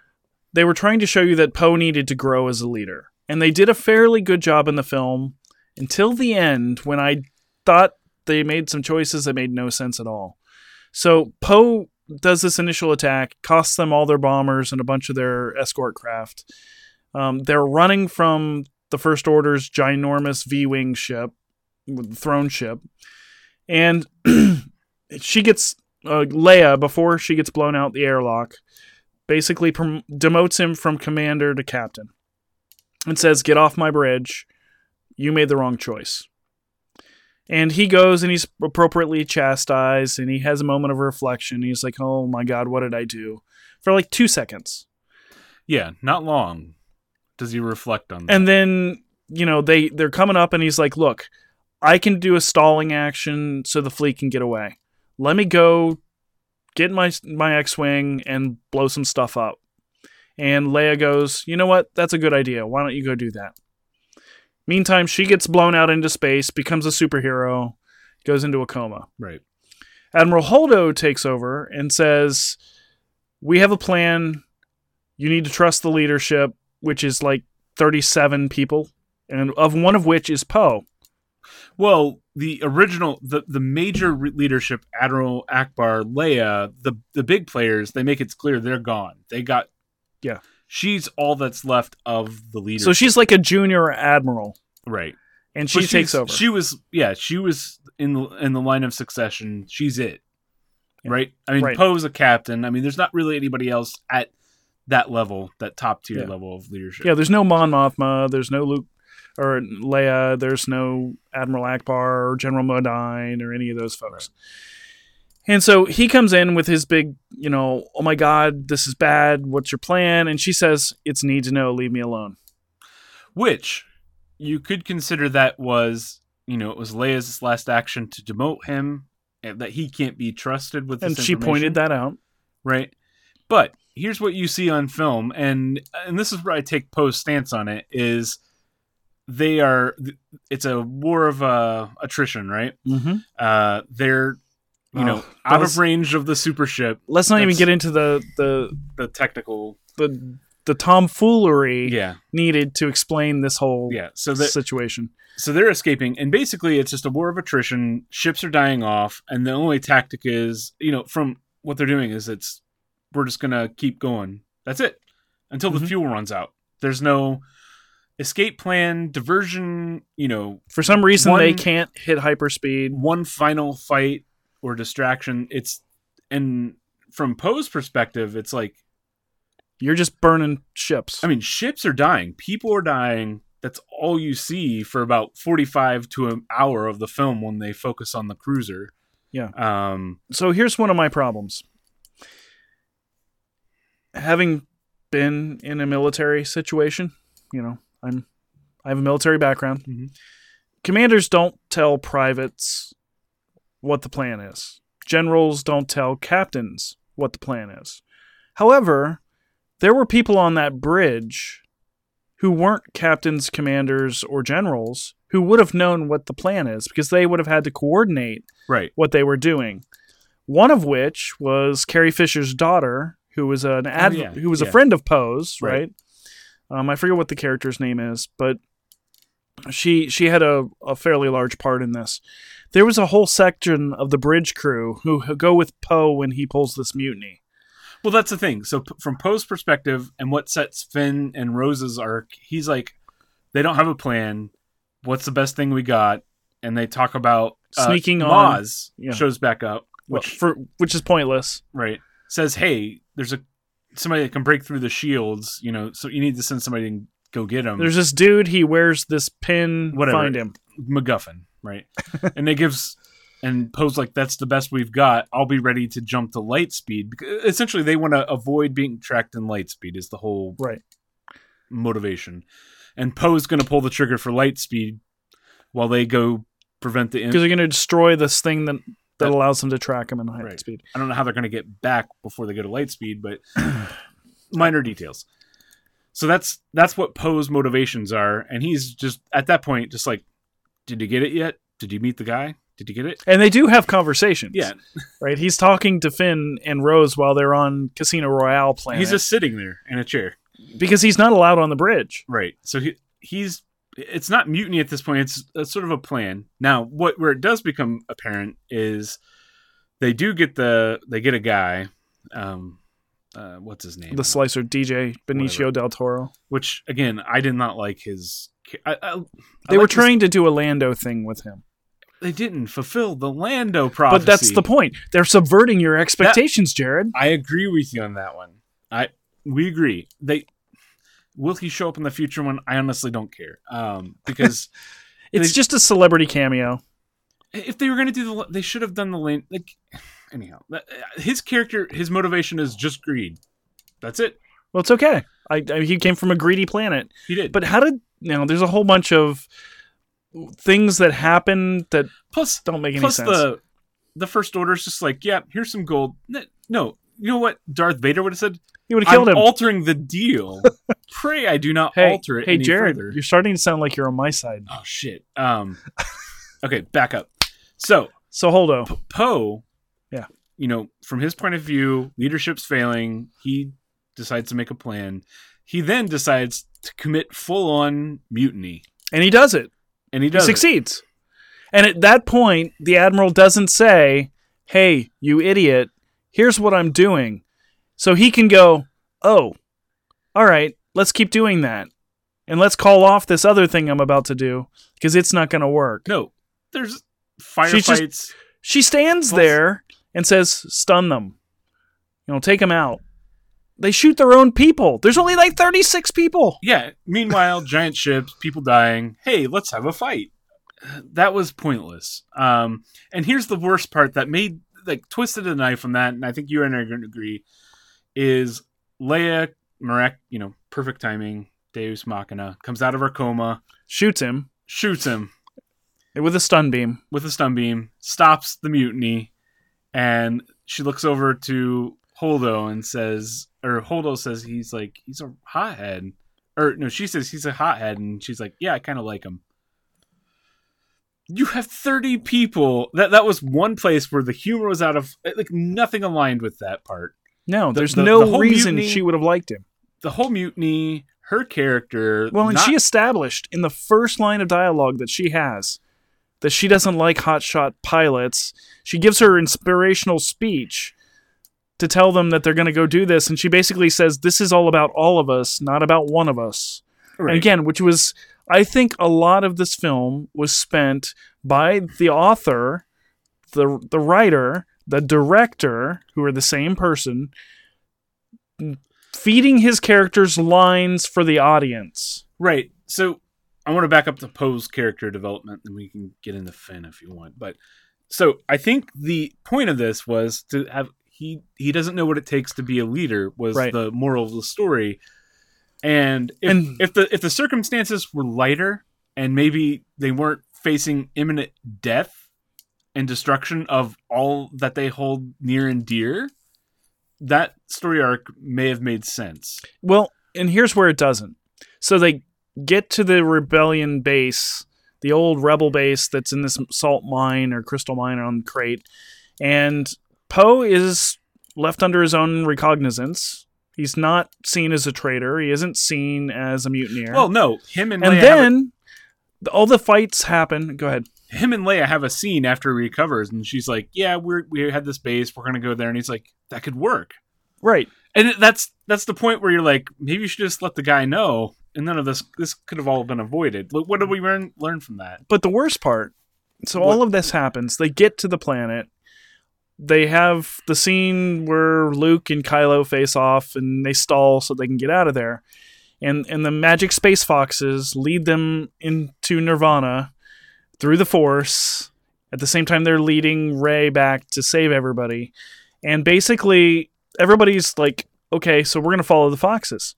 They were trying to show you that Poe needed to grow as a leader. And they did a fairly good job in the film until the end when I thought they made some choices that made no sense at all. So Poe does this initial attack, costs them all their bombers and a bunch of their escort craft. Um, they're running from the First Order's ginormous V Wing ship, throne ship. And (clears throat) she gets, uh, Leia, before she gets blown out the airlock, basically prom- demotes him from commander to captain and says, Get off my bridge. You made the wrong choice. And he goes and he's appropriately chastised and he has a moment of reflection. He's like, Oh my God, what did I do? For like two seconds. Yeah, not long does he reflect on that. And then, you know, they, they're coming up and he's like, Look, I can do a stalling action so the fleet can get away. Let me go get my my X-wing and blow some stuff up. And Leia goes, "You know what? That's a good idea. Why don't you go do that?" Meantime, she gets blown out into space, becomes a superhero, goes into a coma. right. Admiral Holdo takes over and says, "We have a plan. You need to trust the leadership, which is like 37 people, and of one of which is Poe." Well, the original, the the major leadership, Admiral Ackbar, Leia, the the big players, they make it clear they're gone. They got, Yeah. She's all that's left of the leader. So she's like a junior admiral, right. and she takes over. She was, yeah, she was in the in the line of succession. She's it, Yeah. right? I mean, Right. Poe's a captain. I mean, there's not really anybody else at that level, that top tier Yeah. level of leadership. yeah, there's no Mon Mothma, there's no Luke or Leia, there's no Admiral Ackbar or General Madine or any of those folks. And so he comes in with his big, you know, oh my God, this is bad. What's your plan? And she says, it's need to know. Leave me alone. Which you could consider that was, you know, it was Leia's last action to demote him, and that he can't be trusted with. And she pointed that out. right. But here's what you see on film, and and this is where I take Poe's stance on it is they are it's a war of uh, attrition, right? Mm-hmm. Uh, they're you know Oh, out of range of the super ship, Let's not even get into the the the technical. the the tomfoolery Yeah, needed to explain this whole yeah. So that situation. so they're escaping and basically it's just a war of attrition ships are dying off and the only tactic is you know from what they're doing is it's we're just gonna keep going that's it until the Mhm. fuel runs out there's no escape plan diversion you know For some reason, they can't hit hyperspeed. one final fight or distraction it's and from poe's perspective it's like You're just burning ships. i mean ships are dying people are dying that's all you see for about 45 to an hour of the film when they focus on the cruiser Yeah. um so here's one of my problems. Having been in a military situation, you know, I'm I have a military background. Mhm. Commanders don't tell privates what the plan is. Generals don't tell captains what the plan is. However, there were people on that bridge who weren't captains, commanders, or generals who would have known what the plan is because they would have had to coordinate right what they were doing. One of which was Carrie Fisher's daughter, who was an ad- Oh, yeah, who was yeah. a friend of Poe's, Right. right? Um, I forget what the character's name is, but she she had a, a fairly large part in this. There was a whole section of the bridge crew who, go with Poe when he pulls this mutiny. well that's the thing so p- from poe's perspective and what sets finn and rose's arc he's like they don't have a plan what's the best thing we got and they talk about uh, Sneaking on- Maz yeah. shows back up Well, which for which is pointless. right says, "Hey, there's a somebody that can break through the shields. You know, so you need to send somebody and go get him." There's this dude. He wears this pin. Whatever. Find him. MacGuffin, right? and it gives and Poe's like, "That's the best we've got. I'll be ready to jump to light speed." Because essentially, they want to avoid being tracked in light speed. Is the whole Right. motivation. And Poe's going to pull the trigger for light speed while they go prevent the. Because they're going to destroy this thing that that That- allows them to track him in high Right. speed. I don't know how they're going to get back before they go to light speed, but (clears throat) minor details. So that's that's what Poe's motivations are, and he's just at that point just like, did you get it yet? Did you meet the guy? Did you get it? And they do have conversations. Yeah, (laughs) Right. He's talking to Finn and Rose while they're on Casino Royale planet. he's just sitting there in a chair. because he's not allowed on the bridge. Right. So he he's it's not mutiny at this point. It's, it's sort of a plan. Now, what where it does become apparent is they do get the they get a guy. Um, uh, what's his name? The slicer DJ Benicio del Toro. Which again, I did not like his. I, I, I They were like trying to do a Lando thing with him. they didn't fulfill the Lando prophecy. But that's the point. They're subverting your expectations, Jared. I agree with you on that one. I we agree. They will he show up in the future one? I honestly don't care. Um, (laughs) because It's they- just a celebrity cameo. if they were going to do the, they should have done the lane. Like, anyhow, his character, his motivation is just greed. That's it. Well, it's okay. I, I he came from a greedy planet. He did. But how did you know? There's a whole bunch of things that happen that plus, don't make any plus sense. the the first order is just like, yeah, here's some gold. No, you know what Darth Vader would have said? he would have killed I'm him. altering the deal. (laughs) Pray I do not hey, alter it. hey, any Jared, further. you're starting to sound like you're on my side. Oh shit. Um. okay, back up. So So Holdo, P- Poe, Yeah. you know, from his point of view, leadership's failing. He decides to make a plan. He then decides to commit full on mutiny, and he does it. and he He does. it. succeeds. And at that point, the admiral doesn't say, "Hey, you idiot! Here's what I'm doing," so he can go, "Oh, all right, let's keep doing that, and let's call off this other thing I'm about to do because it's not going to work." No, there's firefights. She stands there and says, "Stun them, you know, take them out." They shoot their own people. There's only like 36 people. yeah. Meanwhile, giant ships, people dying. Hey, let's have a fight. That was pointless. Um, and here's the worst part that made like twisted a knife from that, and I think you and I are going to agree is Leia Marek, you know, perfect timing, Deus Machina, comes out of her coma, Shoots him shoots him with a stun beam. with a stun beam, stops the mutiny, and she looks over to Holdo and says, or Holdo says he's like he's a hothead, or no, she says he's a hothead, and she's like, yeah, I kind of like him. You have thirty people. That that was one place where the humor was out of like nothing aligned with that part. No, The- there's the- no the reason mutiny- she would have liked him. The whole mutiny, her character. Well, and not- she established in the first line of dialogue that she has that she doesn't like hotshot pilots. She gives her inspirational speech to tell them that they're going to go do this, and she basically says, "This is all about all of us, not about one of us." Right. And again, which was, I think, a lot of this film was spent by the author, the the writer, the director, who are the same person, feeding his characters lines for the audience. Right. So I want to back up to Poe's character development, and we can get into Finn if you want. But so I think the point of this was to have he he doesn't know what it takes to be a leader was Right. the moral of the story. And if, And- if the if the circumstances were lighter and maybe they weren't facing imminent death and destruction of all that they hold near and dear, that story arc may have made sense. Well, and here's where it doesn't. So they get to the rebellion base, the old rebel base that's in this salt mine or crystal mine on Crait, and Poe is left under his own recognizance. He's not seen as a traitor. He isn't seen as a mutineer. Well, no, him and, and Leia have a- then all the fights happen. Go ahead. him and Leia have a scene after he recovers, and she's like, "Yeah, we're we had this base. We're gonna go there." And he's like, "That could work." Right. And that's that's the point where you're like, maybe you should just let the guy know, and none of this this could have all been avoided. What did we learn learn from that? But the worst part, so What- all of this happens. They get to the planet. They have the scene where Luke and Kylo face off and they stall so they can get out of there. And and the magic space foxes lead them into Nirvana through the Force. At the same time they're leading Rey back to save everybody. And basically everybody's like, okay, so we're gonna follow the foxes.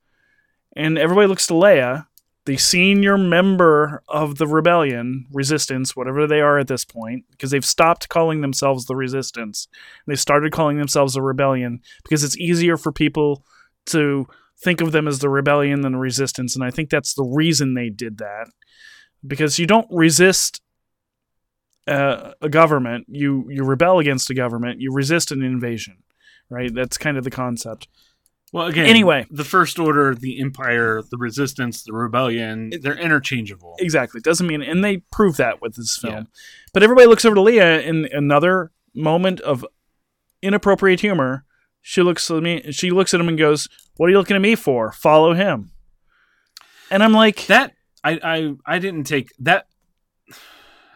And everybody looks to Leia, the senior member of the rebellion, resistance, whatever they are at this point, because they've stopped calling themselves the resistance. They started calling themselves the rebellion because it's easier for people to think of them as the rebellion than the resistance. And I think that's the reason they did that. Because you don't resist uh, a government, you, you rebel against a government, you resist an invasion, right? That's kind of the concept. Well, again, Anyway. the First Order, the Empire, the Resistance, the Rebellion, they're interchangeable. Exactly. Doesn't mean, and they prove that with this film. Yeah. But everybody looks over to Leia in another moment of inappropriate humor. She looks at me. She looks at him and goes, "What are you looking at me for? Follow him." And I'm like, that I, I I didn't take that.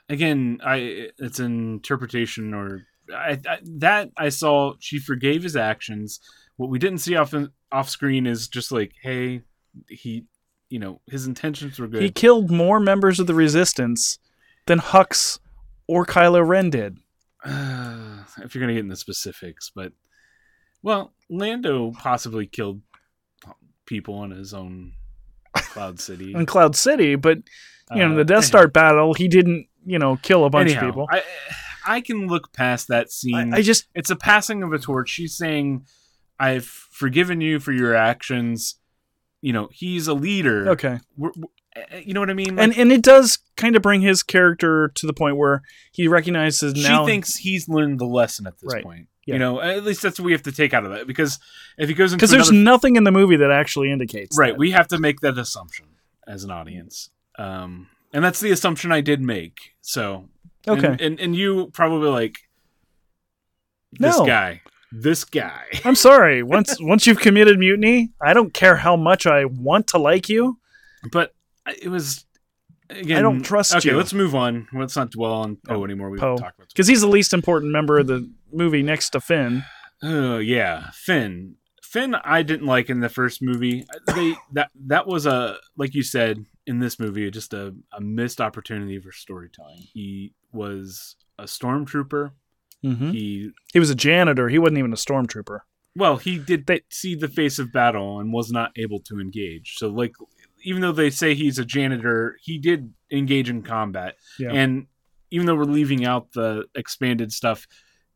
Again, I it's an interpretation or I, I that I saw. She forgave his actions. What we didn't see off off screen is just like, hey, he, you know, his intentions were good. he killed more members of the Resistance than Hux or Kylo Ren did. Uh, (sighs) if you're gonna get into specifics, but well, Lando possibly killed people in his own Cloud City. in Cloud City, but you know, Uh, the Death anyhow. Star battle, he didn't, you know, kill a bunch Anyhow, of people. I I can look past that scene. I, I just, it's a passing of a torch. She's saying, "I've forgiven you for your actions." You know, he's a leader. okay. We're, we're- uh, you know what I mean? And and it does kind of bring his character to the point where he recognizes she now. thinks he's learned the lesson at this Right. point. Yeah. You know, at least that's what we have to take out of that. Because if he goes into because there's nothing in the movie that actually indicates right, that. we have to make that assumption as an audience, um, and that's the assumption I did make. So and- okay. and and, you probably like this No. guy, this guy. (laughs) I'm sorry. Once once you've committed mutiny, I don't care how much I want to like you. but it was again. I don't trust okay, you. let's move on. Let's not dwell on Poe oh, anymore. We Poe. talk about Because he's the least important member of the movie next to Finn. Oh yeah, Finn. Finn, I didn't like in the first movie. They (laughs) that that was a like you said in this movie, just a, a missed opportunity for storytelling. He was a stormtrooper. Mm-hmm. He He was a janitor. He wasn't even a stormtrooper. well, he did see the face of battle and was not able to engage. So like, even though they say he's a janitor, he did engage in combat. Yeah. And even though we're leaving out the expanded stuff,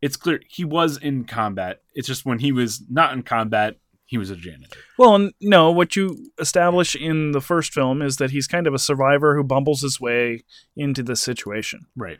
it's clear he was in combat. It's just when he was not in combat, he was a janitor. Well, no. What you establish in the first film is that he's kind of a survivor who bumbles his way into this situation. Right.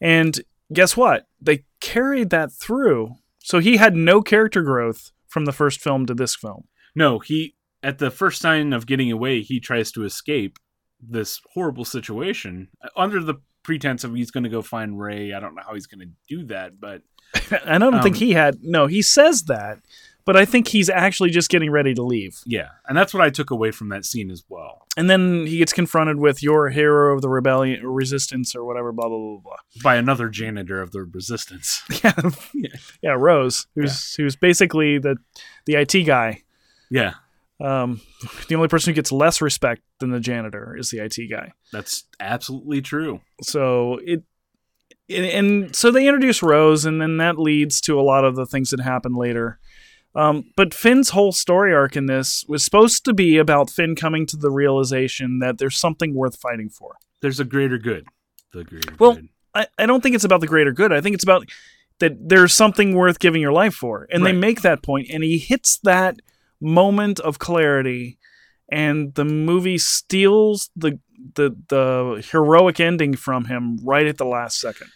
And guess what? They carried that through. So he had no character growth from the first film to this film. No, he at the first sign of getting away, he tries to escape this horrible situation under the pretense of he's going to go find Rey. I don't know how he's going to do that, but (laughs) And I don't think Um, he had. No, he says that, but I think he's actually just getting ready to leave. yeah, and that's what I took away from that scene as well. And then he gets confronted with "You're hero of the rebellion, or resistance, or whatever." Blah blah blah blah. By another janitor of the resistance. (laughs) Yeah, yeah. Rose, who's who's basically the the IT guy. yeah, Um, the only person who gets less respect than the janitor is the IT guy. that's absolutely true. So it, and, and so they introduce Rose, and then that leads to a lot of the things that happen later. Um, but Finn's whole story arc in this was supposed to be about Finn coming to the realization that there's something worth fighting for. There's a greater good. The greater Well, good. I, I don't think it's about the greater good. I think it's about that there's something worth giving your life for. And they make that point, and he hits that moment of clarity, and the movie steals the the the heroic ending from him right at the last second.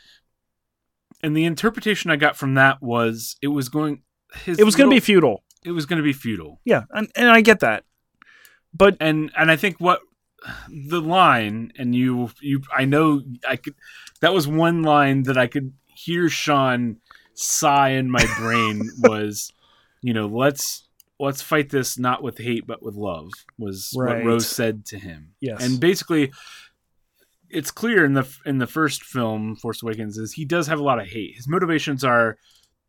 And the interpretation I got from that was it was going. His It was going to be futile. It was going to be futile. Yeah, and, and I get that. But and and I think what the line and you you I know I could that was one line that I could hear Sean sigh in my brain (laughs) was you know let's let's fight this not with hate but with love was Right. what Rose said to him Yes. and basically it's clear in the in the first film Force Awakens is he does have a lot of hate his motivations are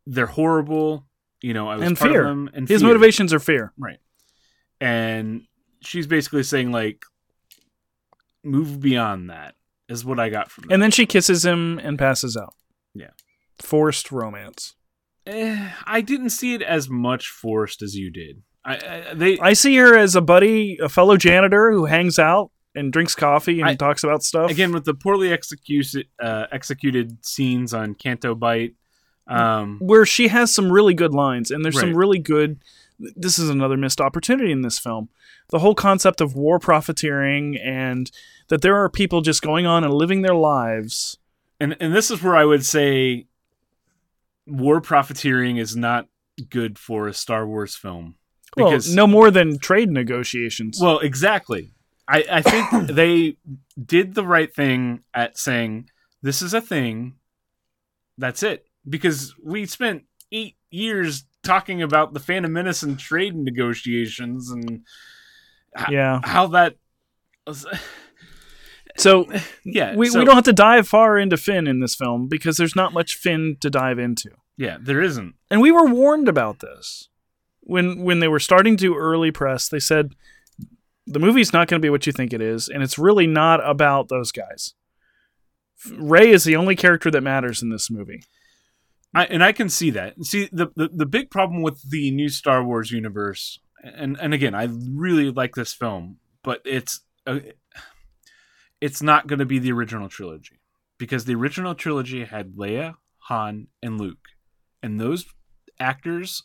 they're horrible. You know, I was And part fear. And His fear. motivations are fear. Right? And she's basically saying like, move beyond that is what I got from it. And then she kisses him and passes out. Yeah. Forced romance. Eh, I didn't see it as much forced as you did. I, I they I see her as a buddy, a fellow janitor who hangs out and drinks coffee and I- talks about stuff. again with the poorly executed uh, executed scenes on Canto Bight. Um, where she has some really good lines and there's some really good this is another missed opportunity in this film. The whole concept of war profiteering and that there are people just going on and living their lives. And and this is where I would say war profiteering is not good for a Star Wars film well because no more than trade negotiations. Well exactly. I, I think (coughs) they did the right thing at saying this is a thing. That's it because we spent eight years talking about the Phantom Menace and trade negotiations and yeah how that. so (laughs) Yeah, we, so- we don't have to dive far into finn in this film because there's not much finn to dive into Yeah, there isn't. and we were warned about this when when they were starting to early press they said the movie's not going to be what you think it is and it's really not about those guys rey is the only character that matters in this movie I, and I can see that. See, the, the the big problem with the new Star Wars universe, and and again, I really like this film, but it's uh, it's not going to be the original trilogy because the original trilogy had Leia, Han, and Luke, and those actors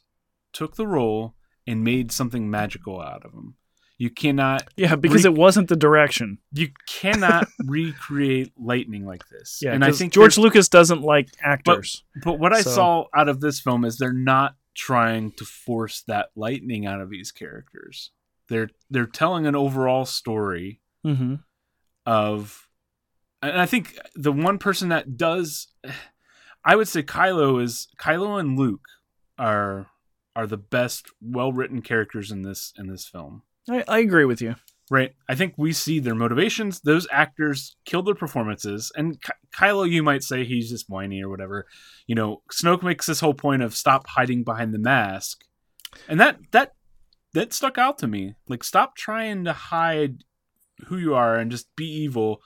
took the role and made something magical out of them. You cannot yeah because Re- it wasn't the direction you cannot (laughs) recreate lightning like this. yeah and I think george lucas doesn't like actors But what I saw out of this film is they're not trying to force that lightning out of these characters. They're they're telling an overall story mm-hmm. of and I think the one person that does I would say Kylo is Kylo and Luke are are the best well written characters in this in this film. I, I agree with you Right. I think we see their motivations. Those actors killed their performances. And Ky- Kylo, you might say he's just whiny or whatever. You know, Snoke makes this whole point of stop hiding behind the mask. And that that that stuck out to me. Like stop trying to hide who you are and just be evil.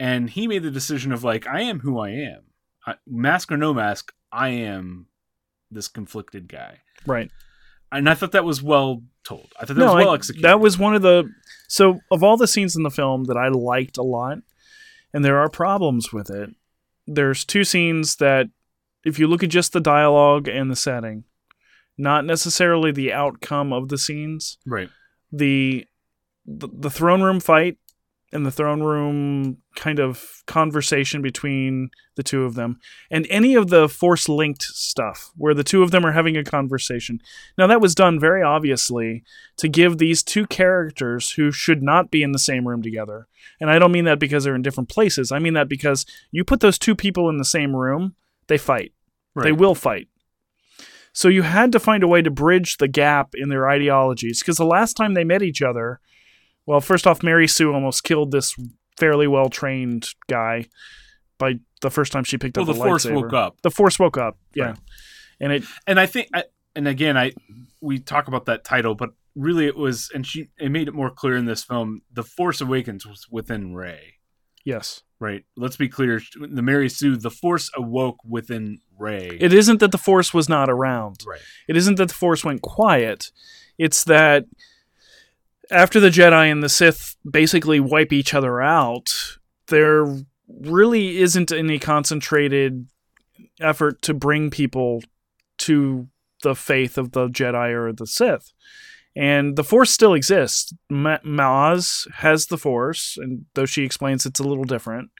And he made the decision of like I am who I am. I, mask or no mask, I am this conflicted guy. right And I thought that was well told. I thought that no, was well I- executed. that was one of the so of all the scenes in the film that I liked a lot, and there are problems with it. There's two scenes that, if you look at just the dialogue and the setting, not necessarily the outcome of the scenes, right. the the, the throne room fight and the throne room kind of conversation between the two of them. And any of the force linked stuff where the two of them are having a conversation. Now that was done very obviously to give these two characters who should not be in the same room together. And i don't mean that because they're in different places. I mean that because you put those two people in the same room they fight. Right. they will fight. So you had to find a way to bridge the gap in their ideologies because the last time they met each other, well, first off, Mary Sue almost killed this fairly well trained guy by the first time she picked Well, up the the Force lightsaber. woke up. The Force woke up, yeah, Right. and it and I think, I, and again, I we talk about that title, but really it was, and she it made it more clear in this film. The Force Awakens was within Rey, yes, right? Let's be clear. The Mary Sue, the Force awoke within Rey. it isn't that the Force was not around. right. It isn't that the Force went quiet. It's that after the Jedi and the Sith basically wipe each other out, there really isn't any concentrated effort to bring people to the faith of the Jedi or the Sith. And the Force still exists. Ma- Maz has the Force, and though she explains it's a little different.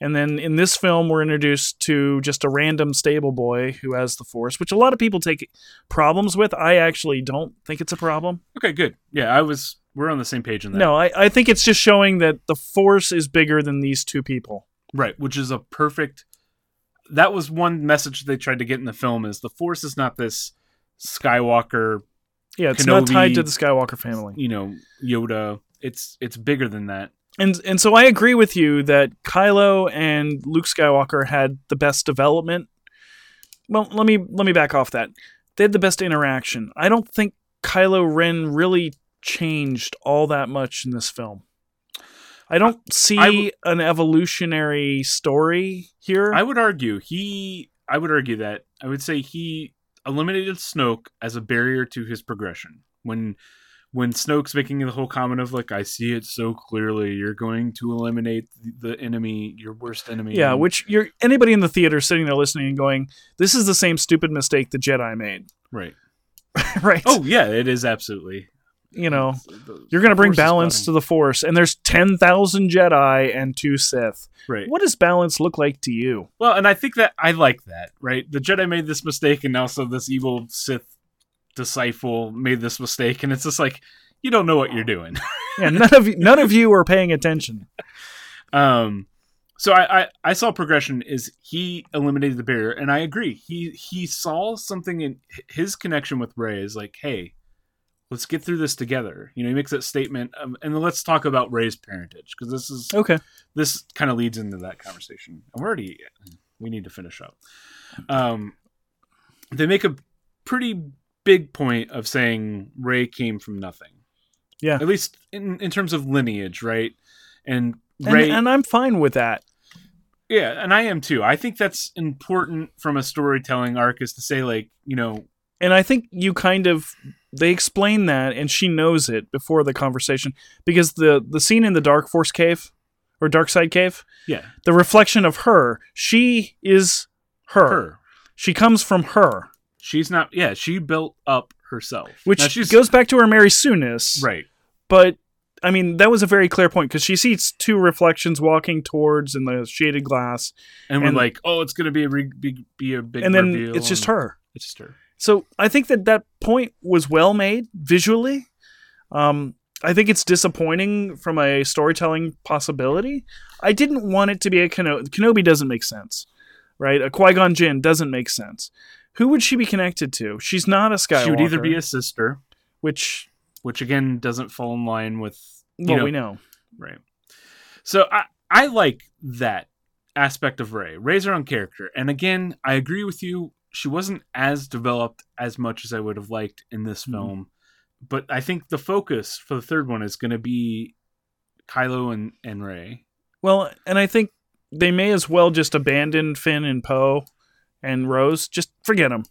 And then in this film, we're introduced to just a random stable boy who has the Force, which a lot of people take problems with. I actually don't think it's a problem. Okay, good. Yeah, I was. We're on the same page in that. No, I, I think it's just showing that the Force is bigger than these two people. right, which is a perfect. That was one message they tried to get in the film: is the Force is not this Skywalker, Yeah, it's not tied to the Skywalker family. you know, Yoda. It's it's bigger than that. And and so I agree with you that Kylo and Luke Skywalker had the best development. well, let me let me back off that. They had the best interaction. I don't think Kylo Ren really changed all that much in this film. I don't see I w- an evolutionary story here. I would argue he. I would argue that I would say he eliminated Snoke as a barrier to his progression. When when Snoke's making the whole comment of like, "I see it so clearly. You're going to eliminate the, the enemy, your worst enemy." yeah, which you're anybody in the theater sitting there listening and going, "This is the same stupid mistake the Jedi made." right. (laughs) right? Oh yeah, it is absolutely. You know, The- you're going to bring balance to the Force, and there's ten thousand Jedi and two Sith. right. What does balance look like to you? Well, and I think that I like that, right? The Jedi made this mistake, and also this evil Sith disciple made this mistake, and it's just like you don't know what you're doing. (laughs) Yeah, none of you, none of you are paying attention. um, so I, I I saw progression is he eliminated the barrier, and I agree. He he saw something in his connection with Rey is like, hey, let's get through this together. You know, he makes that statement, um, and then let's talk about Rey's parentage because this is Okay. this kind of leads into that conversation. And we're already we need to finish up. Um, they make a pretty big point of saying Rey came from nothing. Yeah. at least in in terms of lineage, right? And And, Rey, and I'm fine with that. yeah, and I am too. I think that's important from a storytelling arc is to say like you know And I think you kind of they explain that, and she knows it before the conversation because the the scene in the Dark Force cave or Dark Side cave, yeah the reflection of her, she is her. her. She comes from her, She's not. Yeah, she built up herself, which goes back to her Mary Sooness. right. But I mean, that was a very clear point because she sees two reflections walking towards in the shaded glass, And, we're like, oh, it's gonna be a re- be, be a big and then it's just her. It's just her. So I think that that point was well made visually. Um, I think it's disappointing from a storytelling possibility. I didn't want it to be a Kenobi. Kenobi doesn't make sense, right? A Qui Gon Jinn doesn't make sense. Who would she be connected to? She's not a Skywalker. She would either be a sister, which which again doesn't fall in line with what know, we know. right. So I I like that aspect of Rey. Rey's her own character, and again, I agree with you. She wasn't as developed as much as I would have liked in this Mhm. film, but I think the focus for the third one is going to be Kylo and and Rey. Well, and I think they may as well just abandon Finn and Poe and Rose. Just forget them.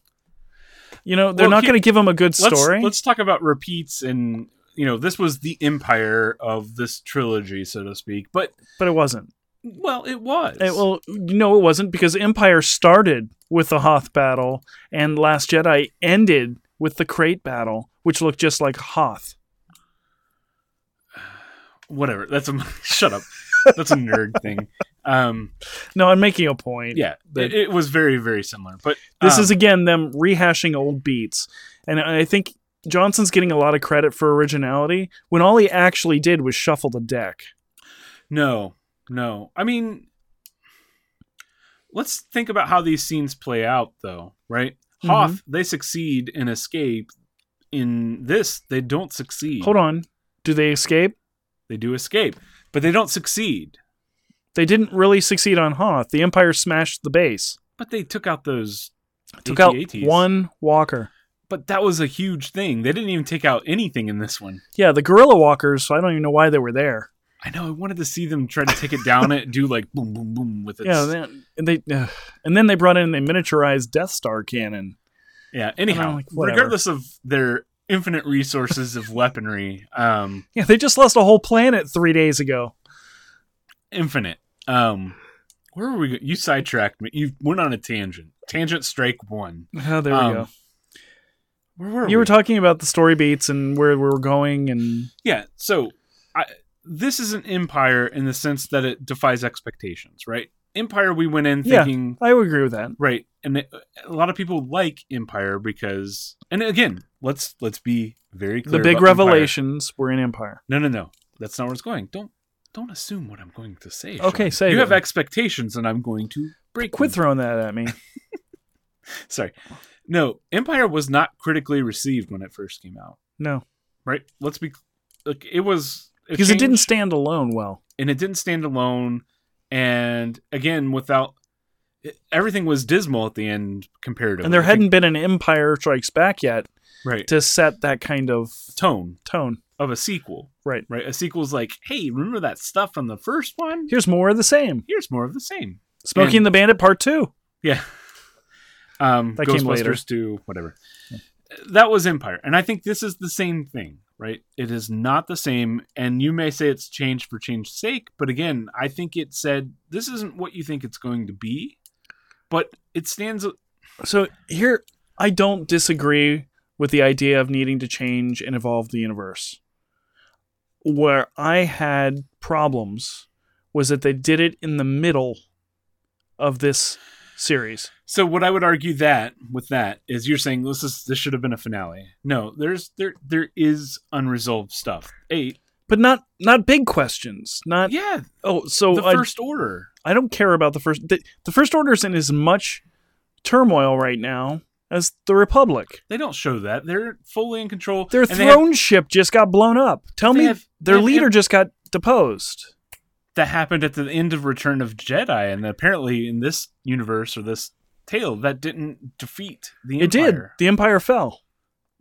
You know, they're Well, not going to give them a good Let's story. let's talk about repeats and you know this was the empire of this trilogy, so to speak. But but it wasn't. Well, it was. It, well, no, it wasn't because Empire started with the Hoth battle, and Last Jedi ended with the Crait battle, which looked just like Hoth. (sighs) whatever. That's a (laughs) shut up. That's a nerd (laughs) thing. Um, No, I'm making a point. yeah, it, it was very very similar. But this um, is again them rehashing old beats, and I think Johnson's getting a lot of credit for originality when all he actually did was shuffle the deck. no, no. I mean, let's think about how these scenes play out, though. Right? Mhm. Hoth they succeed in escape. In this, they don't succeed. Hold on, do they escape? They do escape, but they don't succeed. They didn't really succeed on Hoth. The Empire smashed the base, But they took out those. took out AT-ATs. one Walker. But that was a huge thing. They didn't even take out anything in this one. Yeah, the Gorilla Walkers. So I don't even know why they were there. I know. I wanted to see them try to take it down. It do like boom, boom, boom with it. Yeah, then, and they uh, and then they brought in a miniaturized Death Star cannon. yeah. Anyhow, like, regardless of their infinite resources of weaponry, um, Yeah, they just lost a whole planet three days ago. infinite. Um, where were we? You sidetracked me. You went on a tangent. Tangent strike one. Oh, there we Um, go. Where were You we? were talking about the story beats and where we were going, and Yeah. So, I this is an empire in the sense that it defies expectations, right? Empire, we went in Yeah. thinking I would agree with that. right and it, a lot of people like empire because and again let's let's be very clear The big about Empire. revelations were in Empire. no no no that's not where it's going don't don't assume what i'm going to say Okay, Sean. say you it. have expectations and i'm going to break Quit them. throwing that at me. (laughs) sorry no empire was not critically received when it first came out No, right let's be like it was because it didn't stand alone well. and it didn't stand alone and again without it- everything was dismal at the end comparatively. And there I hadn't been an Empire Strikes Back yet right to set that kind of tone tone. of a sequel. Right. Right. A sequel's like, hey, remember that stuff from the first one? Here's more of the same. Here's more of the same. Smoking And- the Bandit Part 2. Yeah. (laughs) Um, That came Ghostbusters later. 2, whatever. That was Empire. And I think this is the same thing, right? It is not the same. And you may say it's changed for change's sake. But again, I think it said this isn't what you think it's going to be. But it stands. So here, I don't disagree with the idea of needing to change and evolve the universe. Where I had problems was that they did it in the middle of this series. So what I would argue that with that is you're saying this is this should have been a finale. No, there's there there is unresolved stuff. Eight. But not not big questions. Not Yeah, oh so the I, first order. I don't care about the first the, the first is in as much turmoil right now as the Republic. They don't show that. They're fully in control. Their they have- throne ship just got blown up. Tell me have- their have- leader just got deposed. That happened at the end of Return of Jedi, and apparently in this universe or this tale, that didn't defeat the It did. Empire. The Empire fell.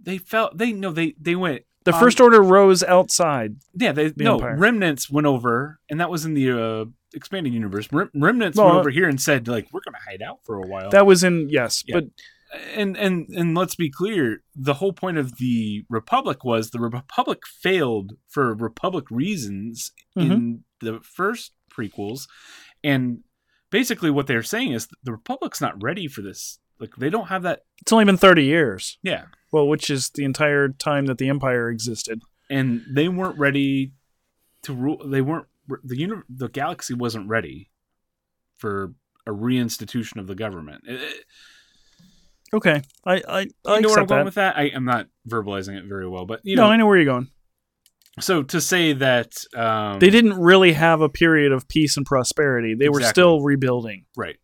They fell. they no they they went. The um, First Order rose outside. Yeah, they the no Empire. remnants went over, and that was in the uh, expanded universe. Rem- remnants Well, went over here and said like we're gonna hide out for a while. That was in yes, Yeah. but and and and let's be clear the whole point of the republic was the republic failed for republic reasons Mm-hmm. in the first prequels and basically what they're saying is the republic's not ready for this like they don't have that it's only been 30 years. yeah Well, which is the entire time that the Empire existed. and they weren't ready to rule they weren't the uni- the galaxy wasn't ready for a reinstitution of the government It- it- Okay. I I, I you know where i'm accept going that. with that I, i'm not verbalizing it very well but you no, know I know where you're going. So to say that um, They didn't really have a period of peace and prosperity. They were still rebuilding. right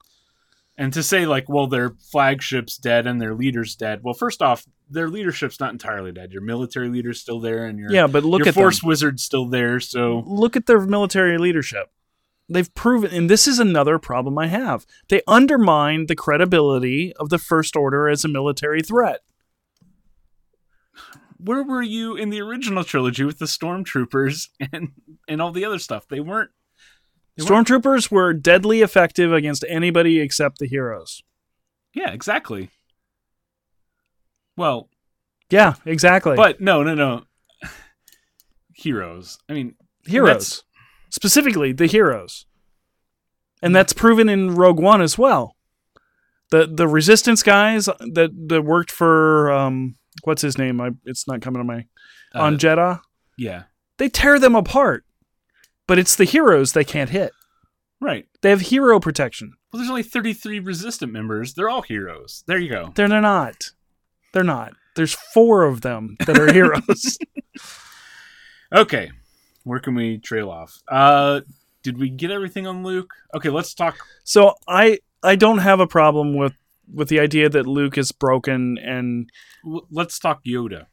and to say like well their flagship's dead and their leader's dead well first off their leadership's not entirely dead your military leader's still there and your Yeah, but look your at force them. wizard's still there so Look at their military leadership. They've proven, and this is another problem I have. They undermine the credibility of the First Order as a military threat. Where were you in the original trilogy with the stormtroopers (laughs) and and all the other stuff they weren't They weren't- Stormtroopers were deadly effective against anybody except the heroes. yeah exactly well Yeah, exactly. but no no no heroes i mean heroes, specifically the heroes, and that's proven in Rogue One as well. The the Resistance guys that that worked for um what's his name? I, it's not coming to my on uh, Jedha. yeah They tear them apart, but it's the heroes they can't hit. right They have hero protection. well there's only 33 resistant members they're all heroes there you go They're not. They're not. There's four of them that are heroes. (laughs) (laughs) Okay, where can we trail off? Uh, did we get everything on Luke? Okay, let's talk. so I I don't have a problem with with the idea that Luke is broken and Let's talk Yoda.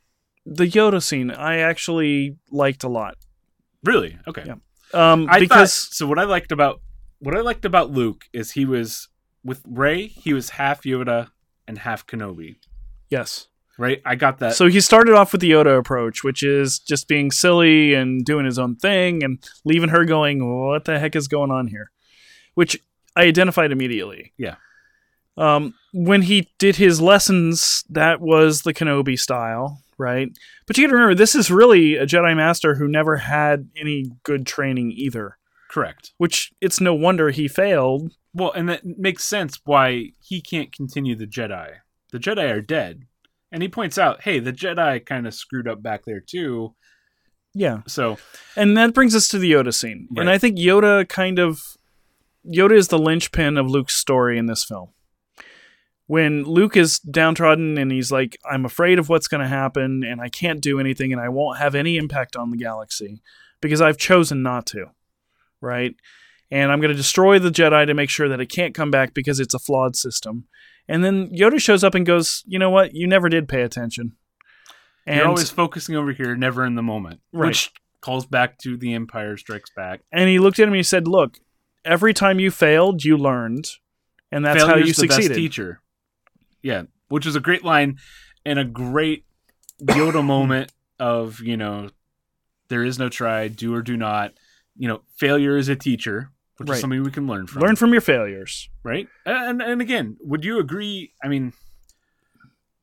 the Yoda scene. I actually liked a lot. Really? Okay. Yeah. Um, I because thought, so. What I liked about what I liked about Luke is he was with Rey. He was half Yoda and half Kenobi. yes, Right? I got that. so he started off with the Yoda approach, which is just being silly and doing his own thing and leaving her going, "What the heck is going on here?" Which I identified immediately. Yeah. Um, when he did his lessons, that was the Kenobi style, right? But you got to remember, this is really a Jedi Master who never had any good training either. correct. Which it's no wonder he failed. Well, and that makes sense why he can't continue the Jedi. The Jedi are dead, and he points out, "Hey, the Jedi kind of screwed up back there too." Yeah. So And that brings us to the Yoda scene. Right. And I think Yoda kind of Yoda is the linchpin of Luke's story in this film. When Luke is downtrodden and he's like, I'm afraid of what's going to happen and I can't do anything and I won't have any impact on the galaxy because I've chosen not to. Right? And I'm going to destroy the Jedi to make sure that it can't come back because it's a flawed system. And then Yoda shows up and goes, You know what? You never did pay attention. And You're always focusing over here, never in the moment. Right. Which calls back to the Empire Strikes Back. And he looked at him and he said, Look, every time you failed, you learned. and that's how Failure's you the best succeeded. teacher. Yeah, which is a great line and a great Yoda (coughs) moment of you know there is no try, do or do not. You know, failure is a teacher, which Right. is something we can learn from. Learn from your failures. right? And and again, would you agree? I mean,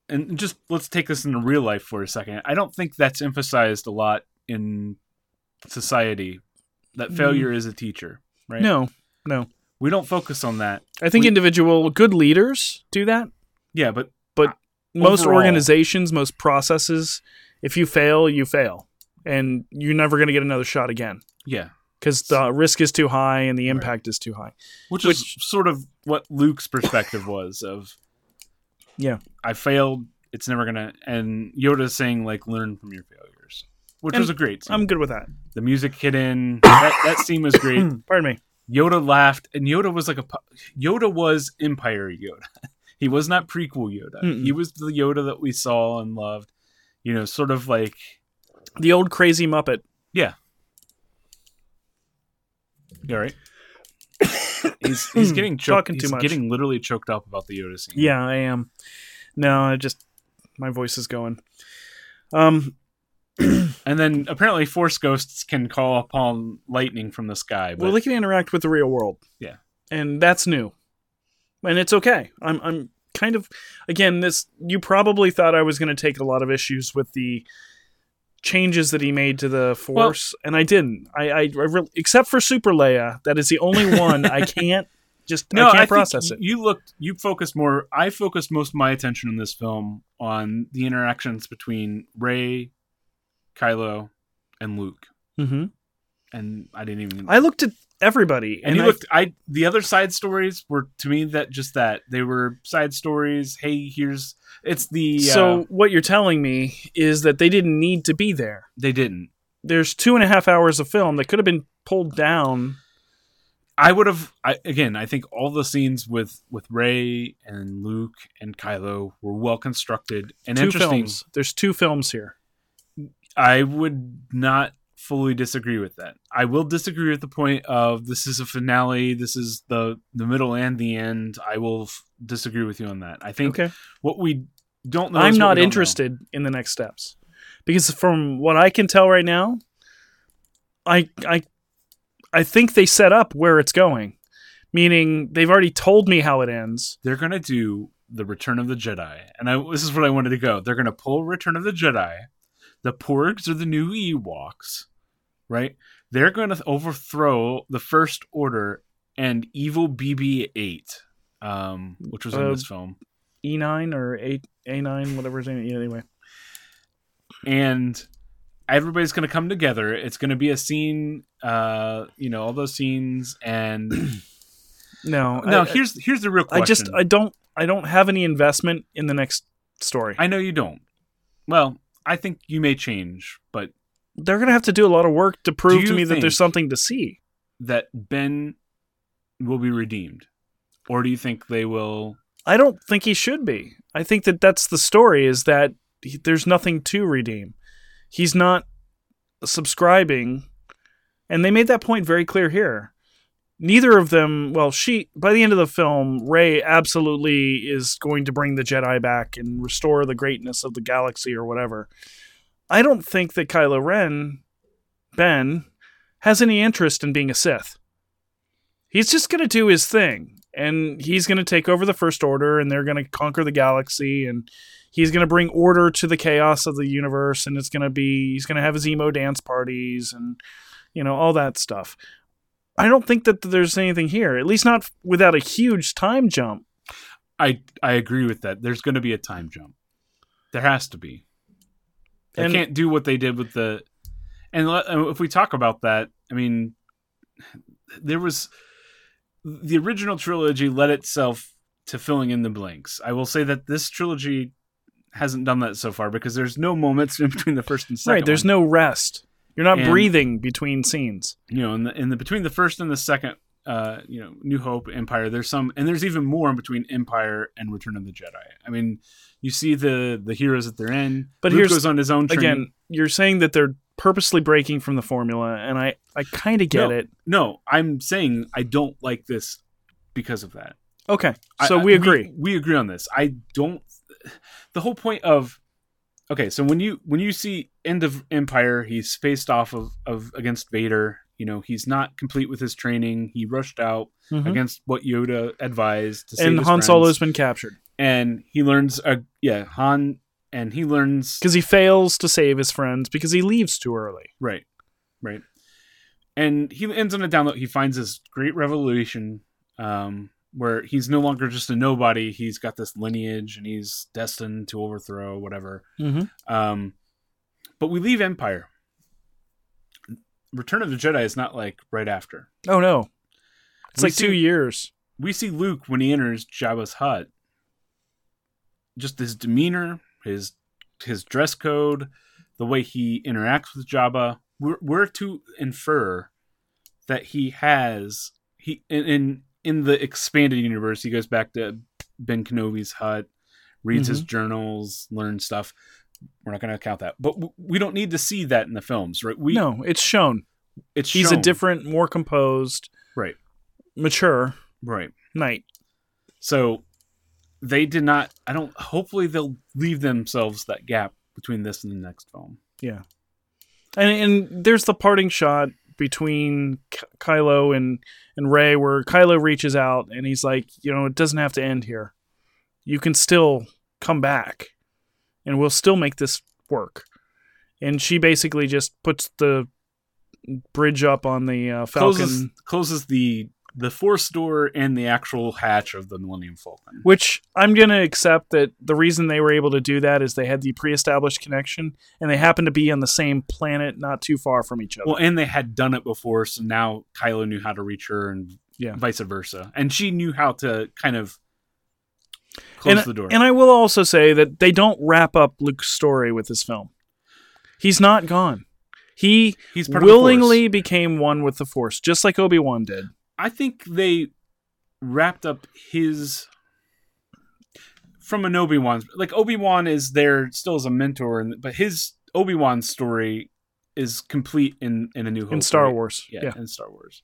and just let's take this into real life for a second. I don't think that's emphasized a lot in society that Mm. failure is a teacher, right? No, no. we don't focus on that. I think We- individual good leaders do that. Yeah, but but uh, Most Overall. organizations, most processes, if you fail, you fail, and you're never going to get another shot again yeah, because the risk is too high and the impact is too high. which, Which- is sort of what Luke's perspective was of. Yeah. I failed. It's never gonna. And Yoda's saying like, learn from your failures, which And was a great. Scene. I'm good with that. the music hit in. (coughs) That, that scene was great. Pardon me. Yoda laughed, and Yoda was like a Yoda was Empire Yoda. (laughs) he was not prequel Yoda. Mm-mm. He was the Yoda that we saw and loved. You know, sort of like The old crazy Muppet. you all right. (coughs) he's he's getting choked. talking too much. getting literally choked up about the Yoda scene. Yeah, I am. No, I just my voice is going. Um, (clears throat) and then apparently Force ghosts can call upon lightning from the sky. But well, they can interact with the real world. Yeah. and that's new, and it's okay. I'm I'm kind of again this. You probably thought I was going to take a lot of issues with the changes that he made to the force, and I didn't. I I, I re- except for Super Leia, that is the only (laughs) one I can't just no, I can't think process it. You looked. You focused more. I focused most of my attention in this film on the interactions between Rey, Kylo, and Luke. Mm-hmm. and I didn't even. I looked at everybody, and and you I, looked. I the other side stories were to me that just that they were side stories. Hey, here's it's the so uh, what you're telling me is that they didn't need to be there. they didn't. There's two and a half hours of film that could have been pulled down. I would have. I, again, I think all the scenes with with Rey and Luke and Kylo were well constructed and two interesting. films. There's two films here. I would not fully disagree with that. I will disagree with the point of this is a finale. This is the the middle and the end. I will f- disagree with you on that. I think Okay. what we don't know. I'm not interested in the next steps because from what I can tell right now, I I I think they set up where it's going, meaning they've already told me how it ends. They're gonna do the Return of the Jedi, and I this is where I wanted to go. They're gonna pull Return of the Jedi. The Porgs are the new Ewoks, right? They're gonna overthrow the First Order and evil BB-8, um, which was in Uh, this film. E9 or A A9, whatever his name. Yeah, anyway, and everybody's going to come together. It's going to be a scene, uh, you know, all those scenes. And (clears throat) no, no, I, here's here's the real question. I just I don't I don't have any investment in the next story. I know you don't. Well, I think you may change, but They're gonna have to do a lot of work to prove to me that there's something to see. that Ben will be redeemed, or do you think they will? I don't think he should be. I think that that's the story is that he, there's nothing to redeem. He's not subscribing, and they made that point very clear here. Neither of them, well, she by the end of the film, Rey absolutely is going to bring the Jedi back and restore the greatness of the galaxy or whatever. I don't think that Kylo Ren, Ben, has any interest in being a Sith. He's just going to do his thing, and he's going to take over the First Order, and they're going to conquer the galaxy, and he's going to bring order to the chaos of the universe, and it's going to be he's going to have his emo dance parties, and you know all that stuff. I don't think that there's anything here, at least not without a huge time jump. I I agree with that. There's going to be a time jump. There has to be. They And- can't do what they did with the. And if we talk about that, I mean, there was the original trilogy led itself to filling in the blanks. I will say that this trilogy hasn't done that so far because there's no moments (laughs) in between the first and second. right, there's one. no rest. You're not And- breathing between scenes. you know in the in the between the first and the second uh you know new hope empire there's some and there's even more in between empire and return of the jedi i mean you see the the heroes that they're in, But Luke here's- goes on his own journey. Again, you're saying that they're purposely breaking from the formula, and I I kind of get No. it. no i'm saying i don't like this because of that Okay, so I- we agree. We, agree on this. I don't. The whole point of okay, so when you when you see end of Empire, he's faced off of, of against Vader. You know, he's not complete with his training. He rushed out Mhm. against what Yoda advised to save and Han. Solo's been captured and he learns. Uh, yeah, Han, and he learns because he fails to save his friends because he leaves too early. Right, right. And he ends on a down low. He finds this great revelation um, where he's no longer just a nobody. He's got this lineage and he's destined to overthrow whatever. Mm-hmm. Um, but we leave Empire. Return of the Jedi is not like right after. Oh no, it's We like two years. We see Luke when he enters Jabba's hut. Just his demeanor, his his dress code, the way he interacts with Jabba, we're, we're to infer that he has he in, in in the expanded universe. He goes back to Ben Kenobi's hut, reads his mm-hmm. journals, learns stuff. We're not going to count that, but w- we don't need to see that in the films, right? We no, it's shown. it's He's a different, more composed, right, mature right. knight. So they did not. I don't. Hopefully, they'll leave themselves that gap between this and the next film. Yeah, and and there's the parting shot between Ky- Kylo and and Rey where Kylo reaches out and he's like, you know, it doesn't have to end here. You can still come back, and we'll still make this work. And she basically just puts the bridge up on the uh, Falcon, Closes closes the the force door and the actual hatch of the Millennium Falcon. which I'm going to accept that the reason they were able to do that is they had the pre-established connection and they happened to be on the same planet not too far from each other. Well, and they had done it before, so now Kylo knew how to reach her, and Yeah. vice versa. And she knew how to kind of close and, the door. and I will also say that they don't wrap up Luke's story with this film. He's not gone. He He's part of the willingly became one with the Force, just like Obi Wan did. I think they wrapped up his from an Obi Wan. Like Obi Wan is there still as a mentor, and but his Obi Wan story is complete in in a New Hope in Star right? Wars. Yeah, Yeah. in Star Wars.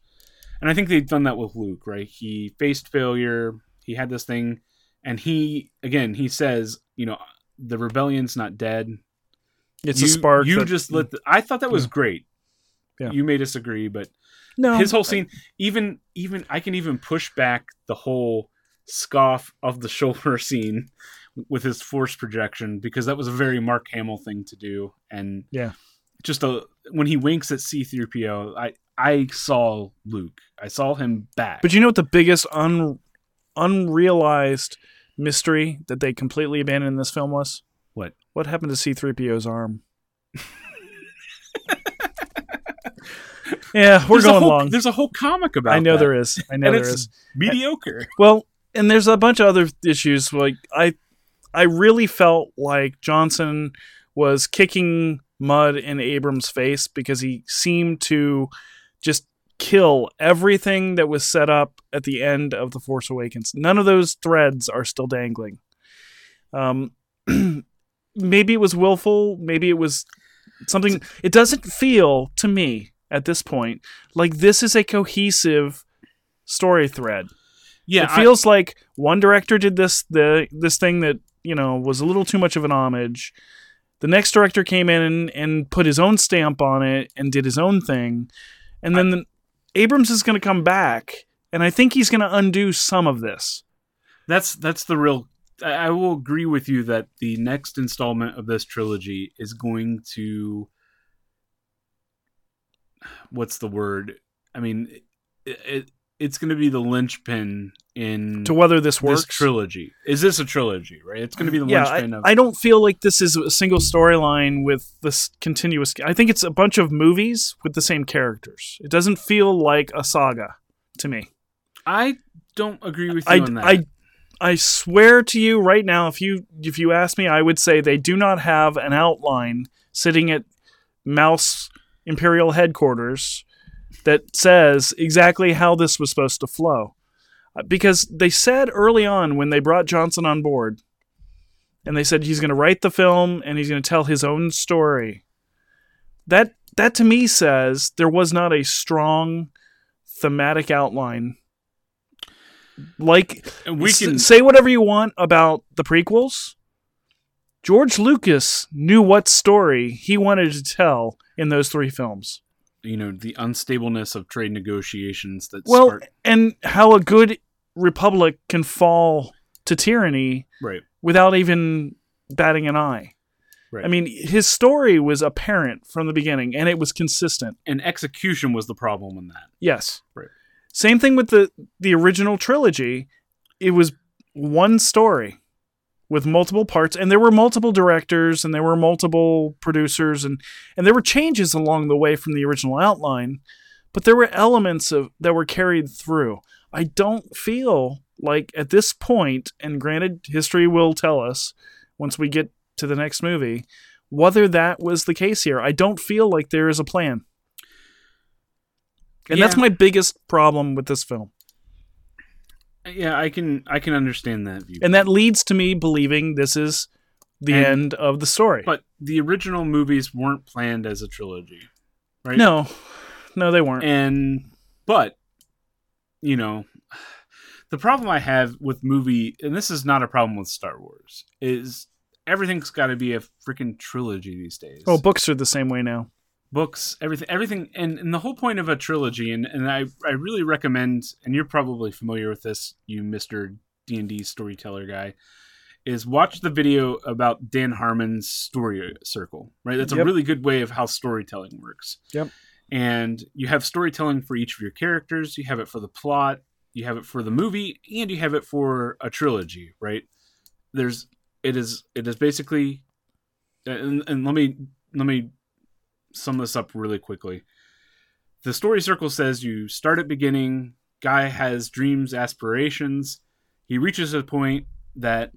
And I think they've done that with Luke, right? He faced failure. He had this thing, and he again he says, you know, the rebellion's not dead. It's you, a spark. You that- just let. The, I thought that was Yeah. great. Yeah. You may disagree, but no his whole scene even even i can even push back the whole scoff of the shoulder (laughs) scene with his force projection because that was a very mark hamill thing to do and Yeah. just a when he winks at c3po i i saw luke i saw him back But you know what the biggest un, unrealized mystery that they completely abandoned in this film was? What? What happened to C3PO's arm? (laughs) yeah, we're There's going whole- long. there's a whole comic about I know that, there is. I know and there it's is. mediocre Well, and there's a bunch of other issues. Like I, I really felt like Johnson was kicking mud in Abrams' face because he seemed to just kill everything that was set up at the end of the Force Awakens. None of those threads are still dangling. Um, (clears throat) maybe it was willful. Maybe it was something. It doesn't feel to me at this point like this is a cohesive story thread yeah it I- feels like one director did this the this thing that you know was a little too much of an homage. The next director came in and, and put his own stamp on it and did his own thing, and then the, Abrams is going to come back, and I think he's going to undo some of this. that's that's the real I I will agree with you that the next installment of this trilogy is going to what's the word? I mean, it, it it's going to be the linchpin in To whether this this works, trilogy. Is this a trilogy? Right? It's going to be the yeah, I, linchpin of. I don't feel like this is a single storyline with this continuous. I think it's a bunch of movies with the same characters. It doesn't feel like a saga to me. I don't agree with you I, on that. I, I swear to you right now, if you if you ask me, I would say they do not have an outline sitting at Mouse Imperial headquarters that says exactly how this was supposed to flow. Uh, Because they said early on when they brought Johnson on board, and they said he's going to write the film and he's going to tell his own story. That that to me says there was not a strong thematic outline Like we s- can say whatever you want about the prequels. George Lucas knew what story he wanted to tell in those three films. you know the unstableness of trade negotiations that Well, spark- and how a good republic can fall to tyranny right without even batting an eye. Right. I mean, his story was apparent from the beginning and it was consistent. and execution was the problem in that Yes. Right. Same thing with the the original trilogy. It was one story with multiple parts and there were multiple directors and there were multiple producers and and there were changes along the way from the original outline, but there were elements of that were carried through. I don't feel like at this point and granted history will tell us once we get to the next movie whether that was the case here. I don't feel like there is a plan. And that's my biggest problem with this film. Yeah i can i can understand that view And that leads to me believing this is the And- end of the story. but the original movies weren't planned as a trilogy right no, no, they weren't. and but you know the problem i have with movie and this is not a problem with star wars is everything's got to be a freaking trilogy these days oh, books are the same way now. Books everything everything and, and the whole point of a trilogy and, and I, I really recommend and you're probably familiar with this you mr d&d storyteller guy is watch the video about dan harmon's story circle right that's a Yep. really good way of how storytelling works Yep. and you have storytelling for each of your characters you have it for the plot you have it for the movie and you have it for a trilogy right there's it is it is basically and, and let me let me sum this up really quickly the story circle says you start at beginning guy has dreams aspirations he reaches a point that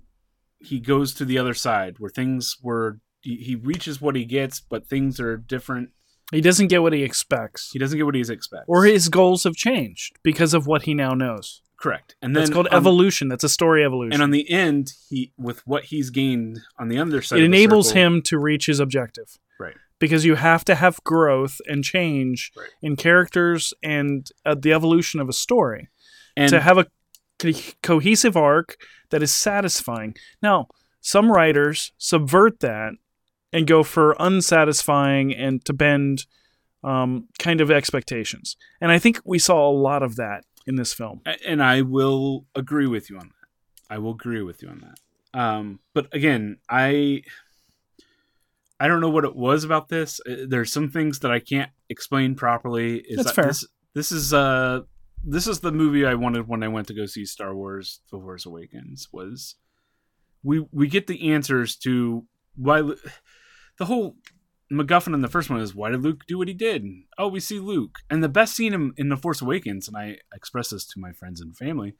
he goes to the other side where things were he, he reaches what he gets but things are different He doesn't get what he expects, he doesn't get what he expects or his goals have changed because of what he now knows. correct and then That's called on- evolution. That's a story evolution. and on the end he with what he's gained on the other side it enables circle- him to reach his objective. Because you have to have growth and change Right. in characters and uh, the evolution of a story. and to have a co- cohesive arc that is satisfying. Now, some writers subvert that and go for unsatisfying and to bend um, kind of expectations. And I think we saw a lot of that in this film. and I will agree with you on that. I will agree with you on that. Um, but again, I I don't know what it was about this. Uh, There's some things that I can't explain properly. Is That's that fair. This, this is uh this is the movie I wanted when I went to go see Star Wars: The Force Awakens. Was we we get the answers to why the whole MacGuffin in the first one is why did Luke do what he did? Oh, we see Luke, and the best scene in, in the Force Awakens, and I express this to my friends and family.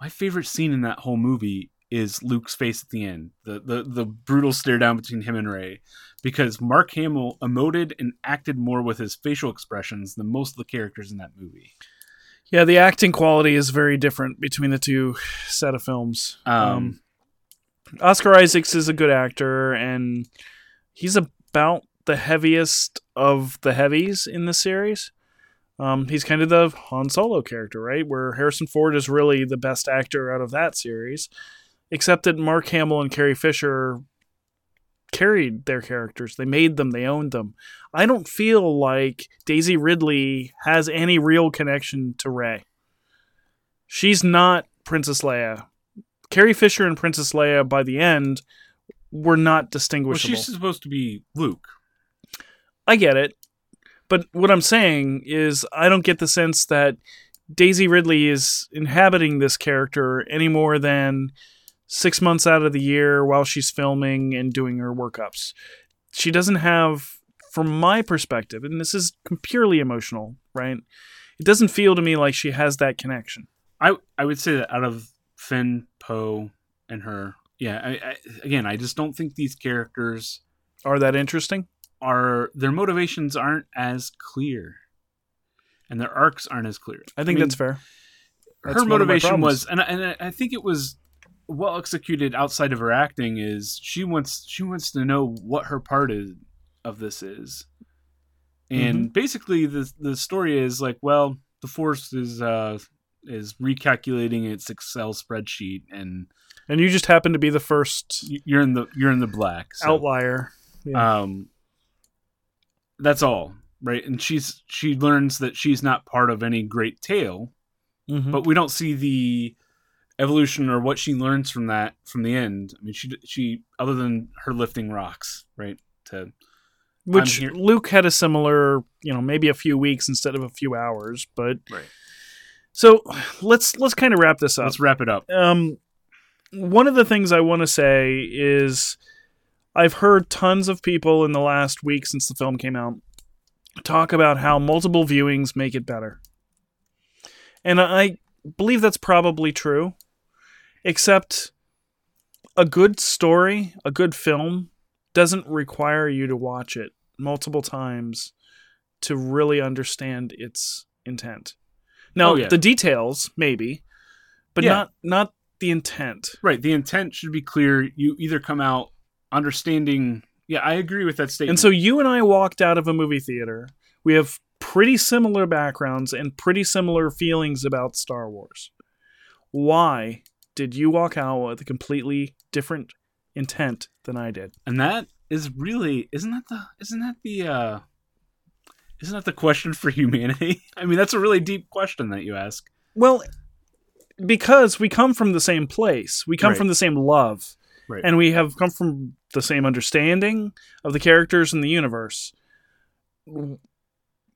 My favorite scene in that whole movie is Luke's face at the end, the the the brutal stare down between him and Rey, because Mark Hamill emoted and acted more with his facial expressions than most of the characters in that movie. Yeah, the acting quality is very different between the two set of films. Um, Oscar Isaacs is a good actor, and he's about the heaviest of the heavies in the series. Um, he's kind of the Han Solo character, right? Where Harrison Ford is really the best actor out of that series, except that Mark Hamill and Carrie Fisher carried their characters. They made them, they owned them. I don't feel like Daisy Ridley has any real connection to Rey. She's not Princess Leia. Carrie Fisher and Princess Leia by the end were not well, distinguishable. she's supposed to be Luke. I get it. But what I'm saying is I don't get the sense that Daisy Ridley is inhabiting this character any more than six months out of the year while she's filming and doing her workups. She doesn't have, from my perspective, and this is purely emotional, right? It doesn't feel to me like she has that connection. I I would say that out of Finn, Poe, and her, yeah. I, I, again, I just don't think these characters Are that interesting? are their motivations aren't as clear, and their arcs aren't as clear. I think mean, that's fair. That's her one of my motivation was, and I- and I- I think it was well executed outside of her acting. Is she wants she wants to know what her part is of this is, and Mm-hmm. basically the the story is like, well, the force is uh is recalculating its Excel spreadsheet, and And you just happen to be the first you're in the you're in the black. So, outlier. Yeah. um, that's all, right? And she's she learns that she's not part of any great tale, Mhm. but we don't see the evolution or what she learns from that from the end. I mean, she she other than her lifting rocks, right? To Which here- Luke had a similar, you know, maybe a few weeks instead of a few hours. But Right. so let's let's kind of wrap this up. let's wrap it up. um, one of the things I want to say is I've heard tons of people in the last week since the film came out talk about how multiple viewings make it better. And I believe that's probably true, except a good story, a good film, doesn't require you to watch it multiple times to really understand its intent. Now, Oh, yeah. the details, maybe, but Yeah. not not the intent. Right. The intent should be clear. You either come out understanding. Yeah, I agree with that statement. And so you and I walked out of a movie theater. We have pretty similar backgrounds and pretty similar feelings about Star Wars. Why did you walk out with a completely different intent than I did? and that is really isn't that the isn't that the uh isn't that the question for (laughs) humanity? I mean, that's a really deep question that you ask. Well, because we come from the same place. We come Right. from the same love. Right. And we have come from the same understanding of the characters in the universe.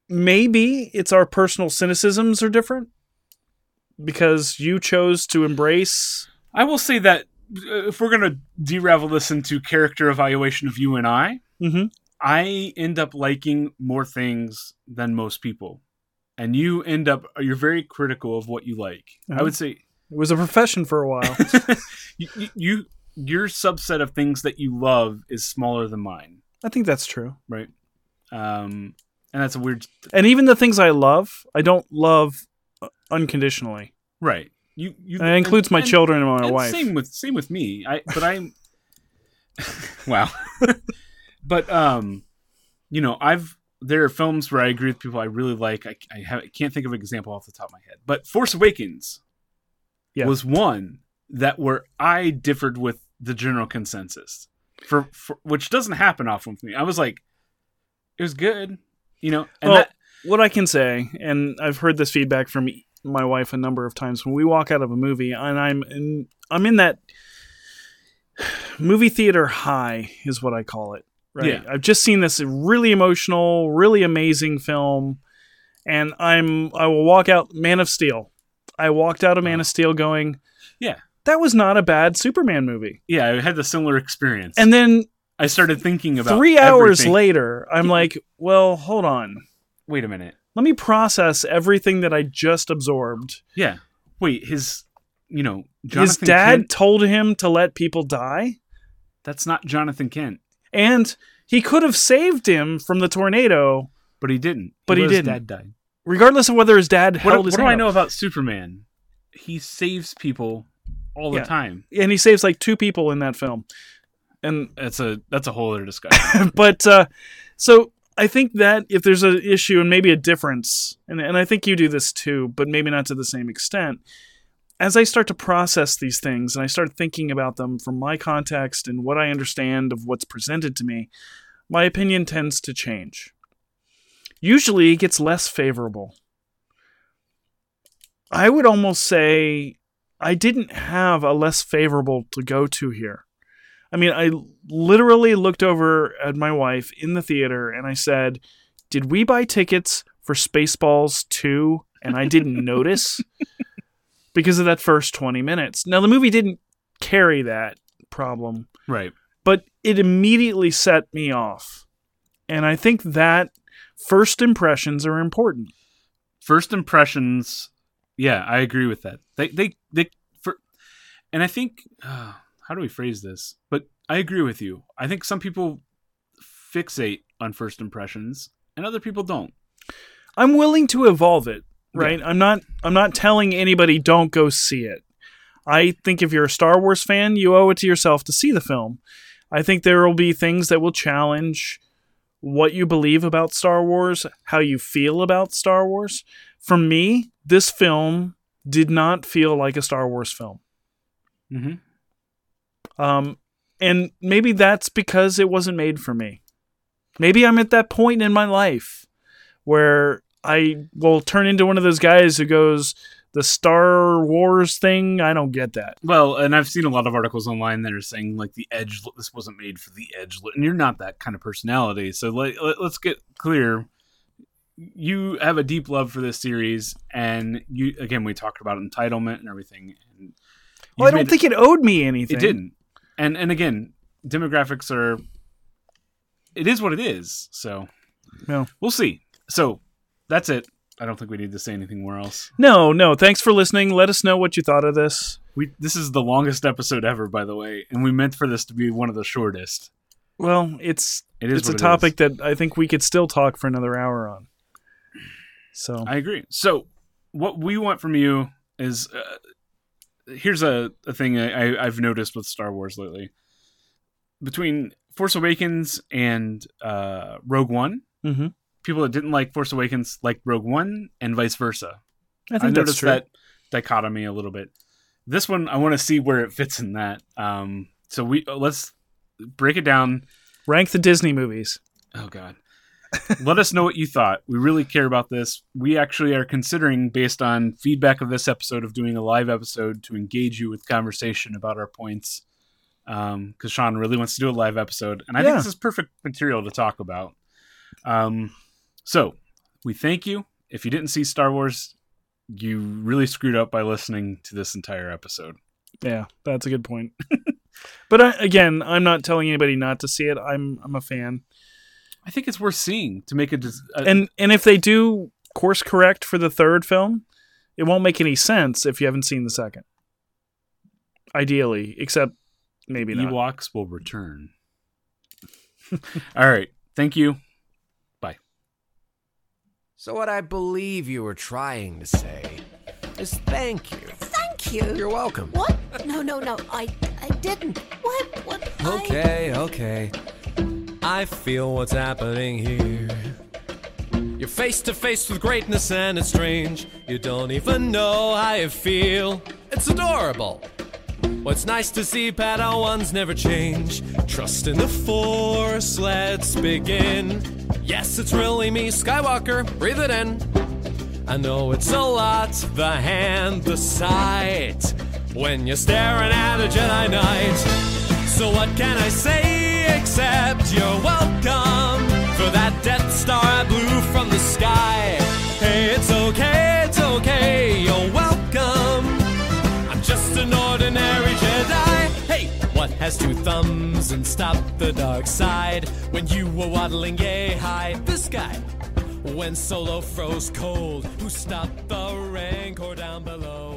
Maybe it's our personal cynicisms are different because you chose to embrace I will say that uh, if we're gonna deravel this into character evaluation of you and I, Mhm. I end up liking more things than most people, and you end up you're very critical of what you like. I Uh-huh. would say it was a profession for a while. (laughs) you, you, you your subset of things that you love is smaller than mine, I think that's true. right? Um, and that's a weird And even the things I love, I don't love unconditionally. right. You you And that includes my and- children and my and wife. Same with same with me. I but I'm (laughs) wow. (laughs) but um, you know, I've there are films where I agree with people I really like. I I, have, I can't think of an example off the top of my head, but Force Awakens Yeah. was one that where I differed with the general consensus for, for which doesn't happen often with me. I was like, it was good, you know, and Well, that what I can say, and I've heard this feedback from my wife a number of times when we walk out of a movie, and I'm in, I'm in that (sighs) movie theater high, is what I call it. Right. Yeah. I've just seen this really emotional, really amazing film, and I'm I will walk out Man of Steel. I walked out of Man of Steel going, Yeah. that was not a bad Superman movie. yeah, I had the similar experience, And then I started thinking about three hours everything. later, I'm like, well, hold on. Wait a minute. Let me process everything that I just absorbed. Yeah. Wait, his you know, Jonathan His dad Kent, told him to let people die, that's not Jonathan Kent, and he could have saved him from the tornado, but he didn't. But he his didn't. Dad died. regardless of whether his dad What, held what do I know up. about Superman? He saves people all the Yeah. time. And he saves like two people in that film. And That's a that's a whole other discussion. (laughs) but uh, so I think that if there's an issue and maybe a difference, and, and I think you do this too, but maybe not to the same extent. As I start to process these things and I start thinking about them from my context and what I understand of what's presented to me, my opinion tends to change. Usually it gets less favorable. I would almost say I didn't have a less favorable to go to here. I mean, I literally looked over at my wife in the theater and I said, Did we buy tickets for Spaceballs 2 and I didn't (laughs) notice? Because of that first 20 minutes. Now, the movie didn't carry that problem, right. but it immediately set me off. And I think that first impressions are important. First impressions. Yeah, I agree with that. They they they for, and I think uh, how do we phrase this? But I agree with you. I think some people fixate on first impressions, and other people don't. I'm willing to evolve it, right? I'm not I'm not telling anybody don't go see it. I think if you're a Star Wars fan, you owe it to yourself to see the film. I think there will be things that will challenge what you believe about Star Wars, how you feel about Star Wars. For me, this film did not feel like a Star Wars film. Mm-hmm. Um, and maybe that's because it wasn't made for me. Maybe I'm at that point in my life where I will turn into one of those guys who goes, the Star Wars thing, I don't get that. Well, and I've seen a lot of articles online that are saying like the edge. This wasn't made for the edge, and you're not that kind of personality. So let, let, let's get clear. You have a deep love for this series, and you again we talked about entitlement and everything. And Well, I don't think it owed me anything. it didn't. And and again, demographics are. It is what it is. So No. we'll see. So that's it. I don't think we need to say anything more else. No, no. Thanks for listening. Let us know what you thought of this. We this is the longest episode ever, by the way, and we meant for this to be one of the shortest. Well, it's It is it's a it topic that I think we could still talk for another hour on. So I agree. So what we want from you is uh, here's a, a thing I, I've noticed with Star Wars lately. Between Force Awakens and uh, Rogue One, Mhm. people that didn't like Force Awakens like Rogue One, and vice versa. I I noticed true. that dichotomy a little bit. This one, I want to see where it fits in that. Um, so we uh, let's break it down. Rank the Disney movies. Oh God. Let us know what you thought. We really care about this. We actually are considering, based on feedback of this episode, of doing a live episode to engage you with conversation about our points. Because Sean really wants to do a live episode, and I Yeah. think this is perfect material to talk about. Um, so we thank you. If you didn't see Star Wars, you really screwed up by listening to this entire episode. Yeah, that's a good point. (laughs) but I, again, I'm not telling anybody not to see it. I'm I'm a fan. I think it's worth seeing to make a, des- a And and if they do course correct for the third film, it won't make any sense if you haven't seen the second. Ideally, except maybe not. Ewoks will return. (laughs) All right. Thank you. Bye. So, what I believe you were trying to say is thank you. Thank you. You're welcome. What? No, no, no. I I didn't. What? What? I- Okay, okay. I feel what's happening here. You're face to face with greatness and it's strange. You don't even know how you feel. It's adorable. What's nice to see Padawans never change. Trust in the Force, let's begin. Yes, it's really me, Skywalker. Breathe it in. I know it's a lot, the hand, the sight. When you're staring at a Jedi Knight. So what can I say except you're welcome for that Death Star I blew from the sky? Hey, it's okay, it's okay, you're welcome. I'm just an ordinary Jedi. Hey, what has two thumbs and stopped the dark side? When you were waddling yay high, this guy. When Solo froze cold, who stopped the rancor down below?